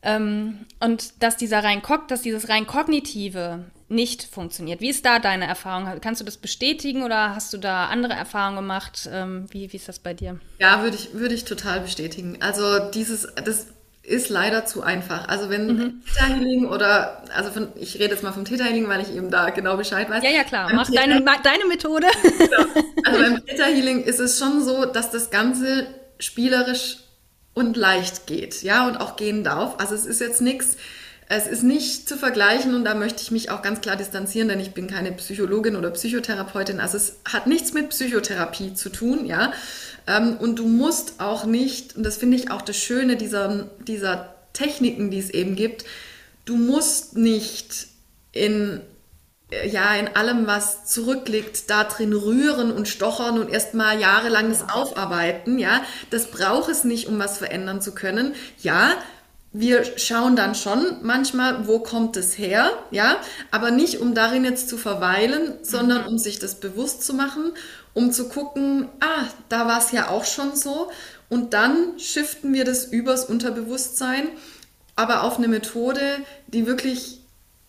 Ähm, und dass dieser rein, dass dieses rein kognitive nicht funktioniert. Wie ist da deine Erfahrung? Kannst du das bestätigen oder hast du da andere Erfahrungen gemacht? Ähm, wie, wie ist das bei dir? Ja, würde ich, würde ich total bestätigen. Also dieses, das ist leider zu einfach. Also wenn mhm. Theta Healing oder, also von, ich rede jetzt mal vom Theta Healing, weil ich eben da genau Bescheid weiß. Ja, ja, klar. Mach deine, deine Methode. Genau. Also beim Theta Healing ist es schon so, dass das Ganze spielerisch und leicht geht, ja, und auch gehen darf. Also es ist jetzt nichts, es ist nicht zu vergleichen und da möchte ich mich auch ganz klar distanzieren, denn ich bin keine Psychologin oder Psychotherapeutin. Also es hat nichts mit Psychotherapie zu tun, ja. Ähm, und du musst auch nicht, und das finde ich auch das Schöne dieser, dieser Techniken, die es eben gibt, du musst nicht in ja, in allem, was zurückliegt, da drin rühren und stochern und erstmal jahrelang das aufarbeiten, ja. Das braucht es nicht, um was verändern zu können. Ja, wir schauen dann schon manchmal, wo kommt es her, ja, aber nicht um darin jetzt zu verweilen, sondern um sich das bewusst zu machen, um zu gucken, ah, da war es ja auch schon so. Und dann shiften wir das übers Unterbewusstsein, aber auf eine Methode, die wirklich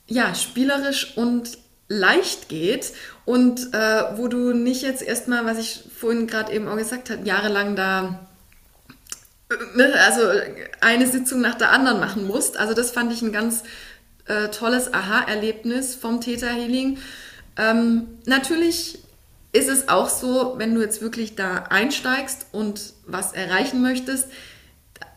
ja, spielerisch und leicht geht und äh, wo du nicht jetzt erstmal, was ich vorhin gerade eben auch gesagt habe, jahrelang da also eine Sitzung nach der anderen machen musst. Also das fand ich ein ganz äh, tolles Aha-Erlebnis vom Theta Healing. Ähm, natürlich ist es auch so, wenn du jetzt wirklich da einsteigst und was erreichen möchtest,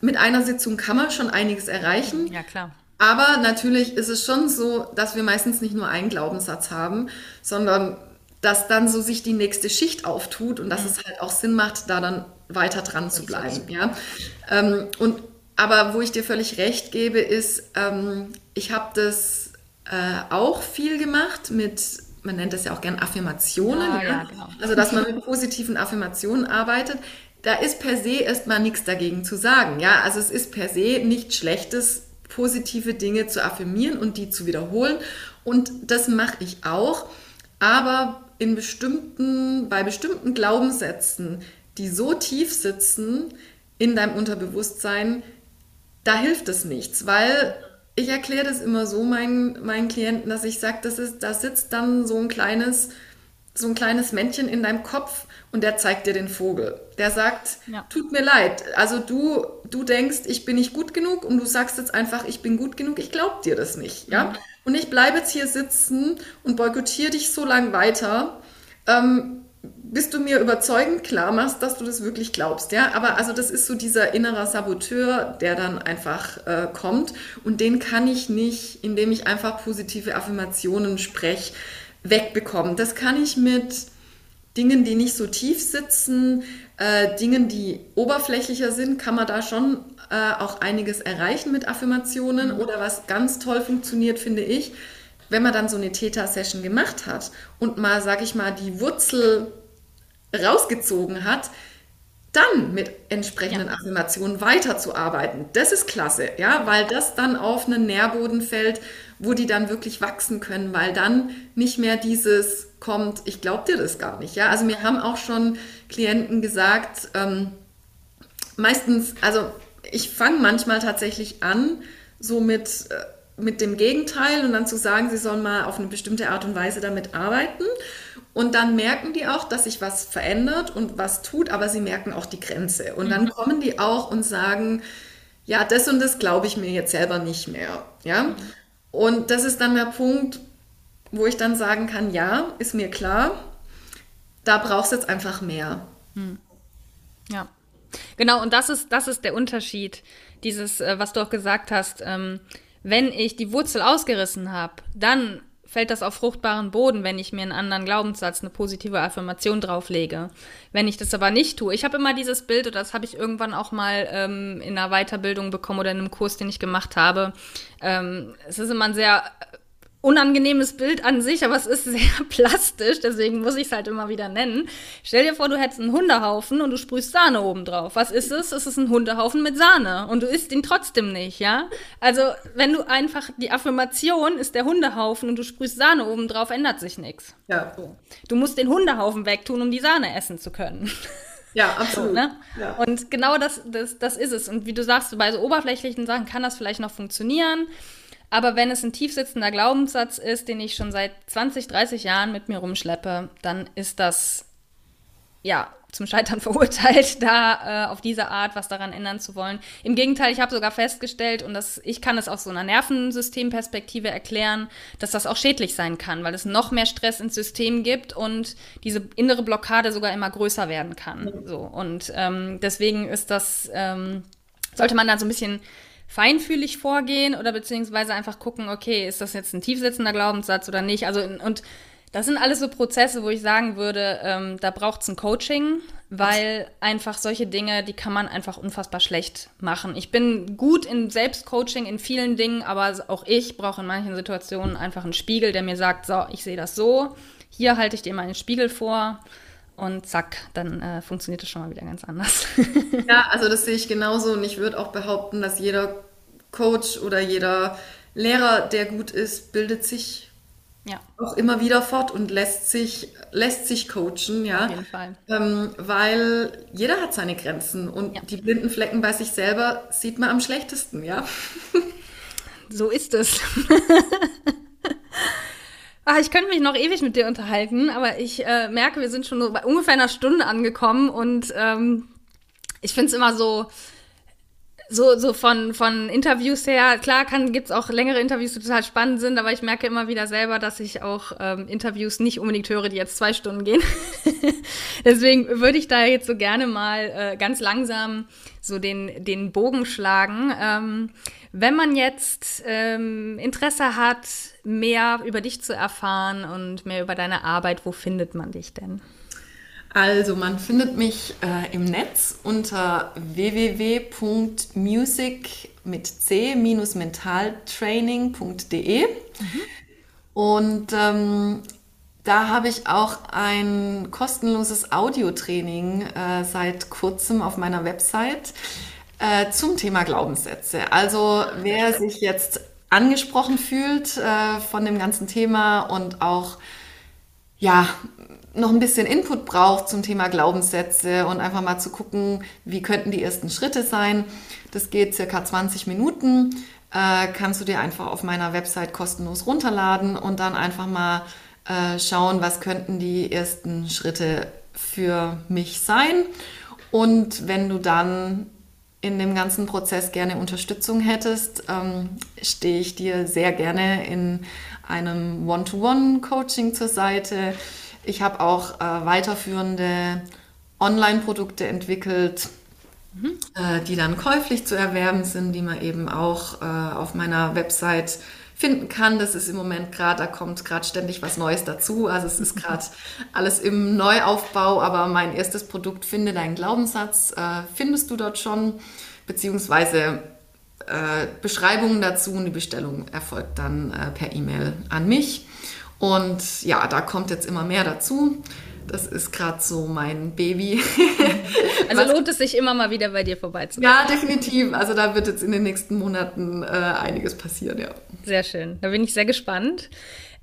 mit einer Sitzung kann man schon einiges erreichen. Ja, klar. Aber natürlich ist es schon so, dass wir meistens nicht nur einen Glaubenssatz haben, sondern dass dann so sich die nächste Schicht auftut und dass mhm. es halt auch Sinn macht, da dann weiter dran zu bleiben. Ja? Ähm, und, aber wo ich dir völlig recht gebe, ist, ähm, ich habe das äh, auch viel gemacht mit, man nennt das ja auch gern Affirmationen. Ja, ja? Ja, genau. Also, dass man mit positiven Affirmationen arbeitet. Da ist per se erstmal nichts dagegen zu sagen. Ja, also es ist per se nichts Schlechtes, positive Dinge zu affirmieren und die zu wiederholen. Und das mache ich auch. Aber in bestimmten, bei bestimmten Glaubenssätzen, die so tief sitzen in deinem Unterbewusstsein, da hilft es nichts, weil ich erkläre das immer so meinen, meinen Klienten, dass ich sage, das ist, da sitzt dann so ein kleines, so ein kleines Männchen in deinem Kopf und der zeigt dir den Vogel. Der sagt, ja. tut mir leid. Also du, du denkst, ich bin nicht gut genug und du sagst jetzt einfach, ich bin gut genug. Ich glaube dir das nicht, ja. Mhm. Und ich bleibe jetzt hier sitzen und boykottiere dich so lange weiter, ähm, bis du mir überzeugend klar machst, dass du das wirklich glaubst. Ja, aber also das ist so dieser innere Saboteur, der dann einfach äh, kommt und den kann ich nicht, indem ich einfach positive Affirmationen spreche, wegbekommen. Das kann ich mit Dingen, die nicht so tief sitzen, äh, Dingen, die oberflächlicher sind, kann man da schon äh, auch einiges erreichen mit Affirmationen. Mhm. Oder was ganz toll funktioniert, finde ich, wenn man dann so eine Theta-Session gemacht hat und mal, sag ich mal, die Wurzel rausgezogen hat, dann mit entsprechenden ja. Affirmationen weiterzuarbeiten. Das ist klasse, ja, weil das dann auf einen Nährboden fällt, wo die dann wirklich wachsen können, weil dann nicht mehr dieses kommt, ich glaube dir das gar nicht, ja. Also mir haben auch schon Klienten gesagt, ähm, meistens, also ich fange manchmal tatsächlich an, so mit äh, mit dem Gegenteil und dann zu sagen, sie sollen mal auf eine bestimmte Art und Weise damit arbeiten. Und dann merken die auch, dass sich was verändert und was tut, aber sie merken auch die Grenze. Und dann mhm. kommen die auch und sagen, ja, das und das glaube ich mir jetzt selber nicht mehr. Ja? Mhm. Und das ist dann der Punkt, wo ich dann sagen kann, ja, ist mir klar, da brauchst du jetzt einfach mehr. Mhm. Ja. Genau, und das ist, das ist der Unterschied. Dieses, äh, was du auch gesagt hast, ähm, wenn ich die Wurzel ausgerissen habe, dann fällt das auf fruchtbaren Boden, wenn ich mir einen anderen Glaubenssatz, eine positive Affirmation drauflege. Wenn ich das aber nicht tue, ich habe immer dieses Bild, und das habe ich irgendwann auch mal ähm, in einer Weiterbildung bekommen oder in einem Kurs, den ich gemacht habe. Ähm, es ist immer ein sehr unangenehmes Bild an sich, aber es ist sehr plastisch, deswegen muss ich es halt immer wieder nennen. Stell dir vor, du hättest einen Hundehaufen und du sprühst Sahne oben drauf. Was ist es? Es ist ein Hundehaufen mit Sahne und du isst ihn trotzdem nicht, ja? Also, wenn du einfach die Affirmation ist der Hundehaufen und du sprühst Sahne oben drauf, ändert sich nichts. Ja. Du musst den Hundehaufen wegtun, um die Sahne essen zu können. Ja, absolut. So, ne? ja. Und genau das, das, das ist es. Und wie du sagst, bei so oberflächlichen Sachen kann das vielleicht noch funktionieren. Aber wenn es ein tiefsitzender Glaubenssatz ist, den ich schon seit 20, 30 Jahren mit mir rumschleppe, dann ist das ja zum Scheitern verurteilt, da äh, auf diese Art was daran ändern zu wollen. Im Gegenteil, ich habe sogar festgestellt, und das, ich kann es aus so einer Nervensystemperspektive erklären, dass das auch schädlich sein kann, weil es noch mehr Stress ins System gibt und diese innere Blockade sogar immer größer werden kann. So und ähm, deswegen ist das ähm, sollte man da so ein bisschen feinfühlig vorgehen oder beziehungsweise einfach gucken, okay, ist das jetzt ein tiefsitzender Glaubenssatz oder nicht? Also, und das sind alles so Prozesse, wo ich sagen würde, ähm, da braucht es ein Coaching, weil einfach solche Dinge, die kann man einfach unfassbar schlecht machen. Ich bin gut in Selbstcoaching in vielen Dingen, aber auch ich brauche in manchen Situationen einfach einen Spiegel, der mir sagt, so, ich sehe das so, hier halte ich dir meinen Spiegel vor und zack, dann äh, funktioniert das schon mal wieder ganz anders. ja, also das sehe ich genauso und ich würde auch behaupten, dass jeder Coach oder jeder Lehrer, der gut ist, bildet sich ja. auch immer wieder fort und lässt sich, lässt sich coachen, ja. Auf jeden Fall. Ähm, weil jeder hat seine Grenzen und ja. die blinden Flecken bei sich selber sieht man am schlechtesten, ja. So ist es. Ach, ich könnte mich noch ewig mit dir unterhalten, aber ich äh, merke, wir sind schon so bei ungefähr einer Stunde angekommen und ähm, ich finde es immer so, so, so von, von Interviews her, klar kann, gibt's auch längere Interviews, die total spannend sind, aber ich merke immer wieder selber, dass ich auch ähm, Interviews nicht unbedingt höre, die jetzt zwei Stunden gehen. Deswegen würde ich da jetzt so gerne mal äh, ganz langsam so den, den Bogen schlagen. Ähm, wenn man jetzt ähm, Interesse hat, mehr über dich zu erfahren und mehr über deine Arbeit, wo findet man dich denn? Also man findet mich äh, im Netz unter www.music mit c-mentaltraining.de mhm. und ähm, da habe ich auch ein kostenloses Audiotraining äh, seit kurzem auf meiner Website äh, zum Thema Glaubenssätze. Also wer sich jetzt angesprochen fühlt äh, von dem ganzen Thema und auch ja noch ein bisschen Input braucht zum Thema Glaubenssätze und einfach mal zu gucken, wie könnten die ersten Schritte sein. Das geht circa 20 Minuten. Äh, kannst du dir einfach auf meiner Website kostenlos runterladen und dann einfach mal äh, schauen, was könnten die ersten Schritte für mich sein. Und wenn du dann in dem ganzen Prozess gerne Unterstützung hättest, ähm, stehe ich dir sehr gerne in einem One-to-One-Coaching zur Seite. Ich habe auch äh, weiterführende Online-Produkte entwickelt, mhm. äh, die dann käuflich zu erwerben sind, die man eben auch äh, auf meiner Website finden kann. Das ist im Moment gerade, da kommt gerade ständig was Neues dazu. Also es ist gerade alles im Neuaufbau, aber mein erstes Produkt, Finde deinen Glaubenssatz, äh, findest du dort schon, beziehungsweise äh, Beschreibungen dazu und die Bestellung erfolgt dann äh, per E-Mail an mich. Und ja, da kommt jetzt immer mehr dazu. Das ist gerade so mein Baby. also lohnt es sich immer mal wieder bei dir vorbeizukommen? Ja, definitiv. Also da wird jetzt in den nächsten Monaten äh, einiges passieren, ja. Sehr schön. Da bin ich sehr gespannt.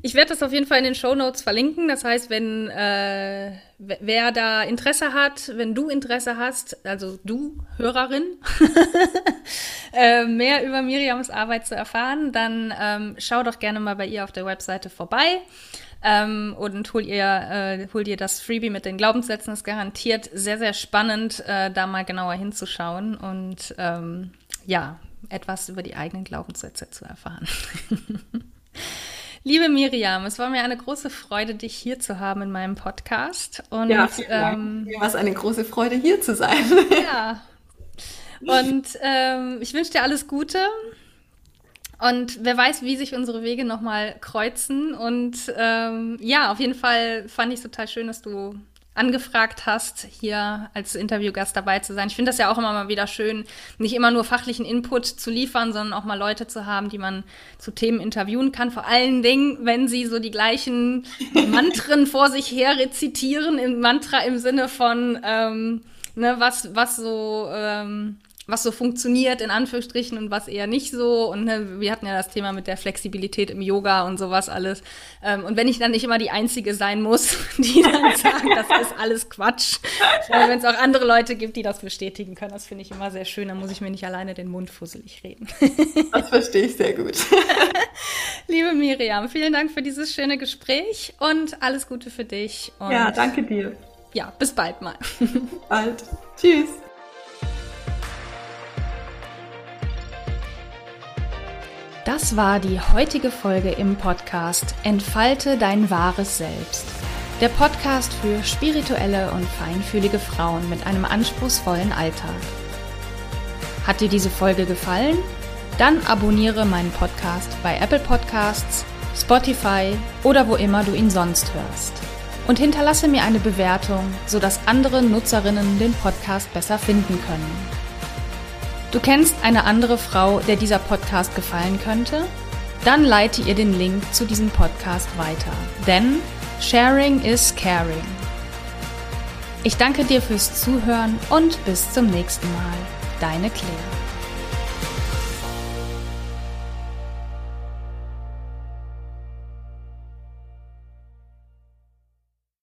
Ich werde das auf jeden Fall in den Show Notes verlinken. Das heißt, wenn äh, wer da Interesse hat, wenn du Interesse hast, also du Hörerin, äh, mehr über Miriams Arbeit zu erfahren, dann ähm, schau doch gerne mal bei ihr auf der Webseite vorbei. Ähm, und hol ihr, äh, hol dir das Freebie mit den Glaubenssätzen. Das ist garantiert sehr, sehr spannend, äh, da mal genauer hinzuschauen und ähm, ja, etwas über die eigenen Glaubenssätze zu erfahren. Liebe Miriam, es war mir eine große Freude, dich hier zu haben in meinem Podcast. Und, ja, vielen ähm, Mir war es eine große Freude, hier zu sein. Ja. Und ähm, ich wünsche dir alles Gute. Und wer weiß, wie sich unsere Wege nochmal kreuzen. Und ähm, ja, auf jeden Fall fand ich es total schön, dass du angefragt hast, hier als Interviewgast dabei zu sein. Ich finde das ja auch immer mal wieder schön, nicht immer nur fachlichen Input zu liefern, sondern auch mal Leute zu haben, die man zu Themen interviewen kann. Vor allen Dingen, wenn sie so die gleichen Mantren vor sich her rezitieren, im Mantra im Sinne von, ähm, ne, was, was so ähm, was so funktioniert in Anführungsstrichen und was eher nicht so. Und ne, wir hatten ja das Thema mit der Flexibilität im Yoga und sowas alles. Ähm, und wenn ich dann nicht immer die Einzige sein muss, die dann sagen, das ist alles Quatsch, wenn es auch andere Leute gibt, die das bestätigen können, das finde ich immer sehr schön. Dann muss ich mir nicht alleine den Mund fusselig reden. das verstehe ich sehr gut. Liebe Miriam, vielen Dank für dieses schöne Gespräch und alles Gute für dich. Und ja, danke dir. Ja, bis bald mal. bald. Tschüss. Das war die heutige Folge im Podcast Entfalte dein wahres Selbst. Der Podcast für spirituelle und feinfühlige Frauen mit einem anspruchsvollen Alltag. Hat dir diese Folge gefallen? Dann abonniere meinen Podcast bei Apple Podcasts, Spotify oder wo immer du ihn sonst hörst. Und hinterlasse mir eine Bewertung, sodass andere Nutzerinnen den Podcast besser finden können. Du kennst eine andere Frau, der dieser Podcast gefallen könnte? Dann leite ihr den Link zu diesem Podcast weiter. Denn Sharing is Caring. Ich danke dir fürs Zuhören und bis zum nächsten Mal. Deine Claire.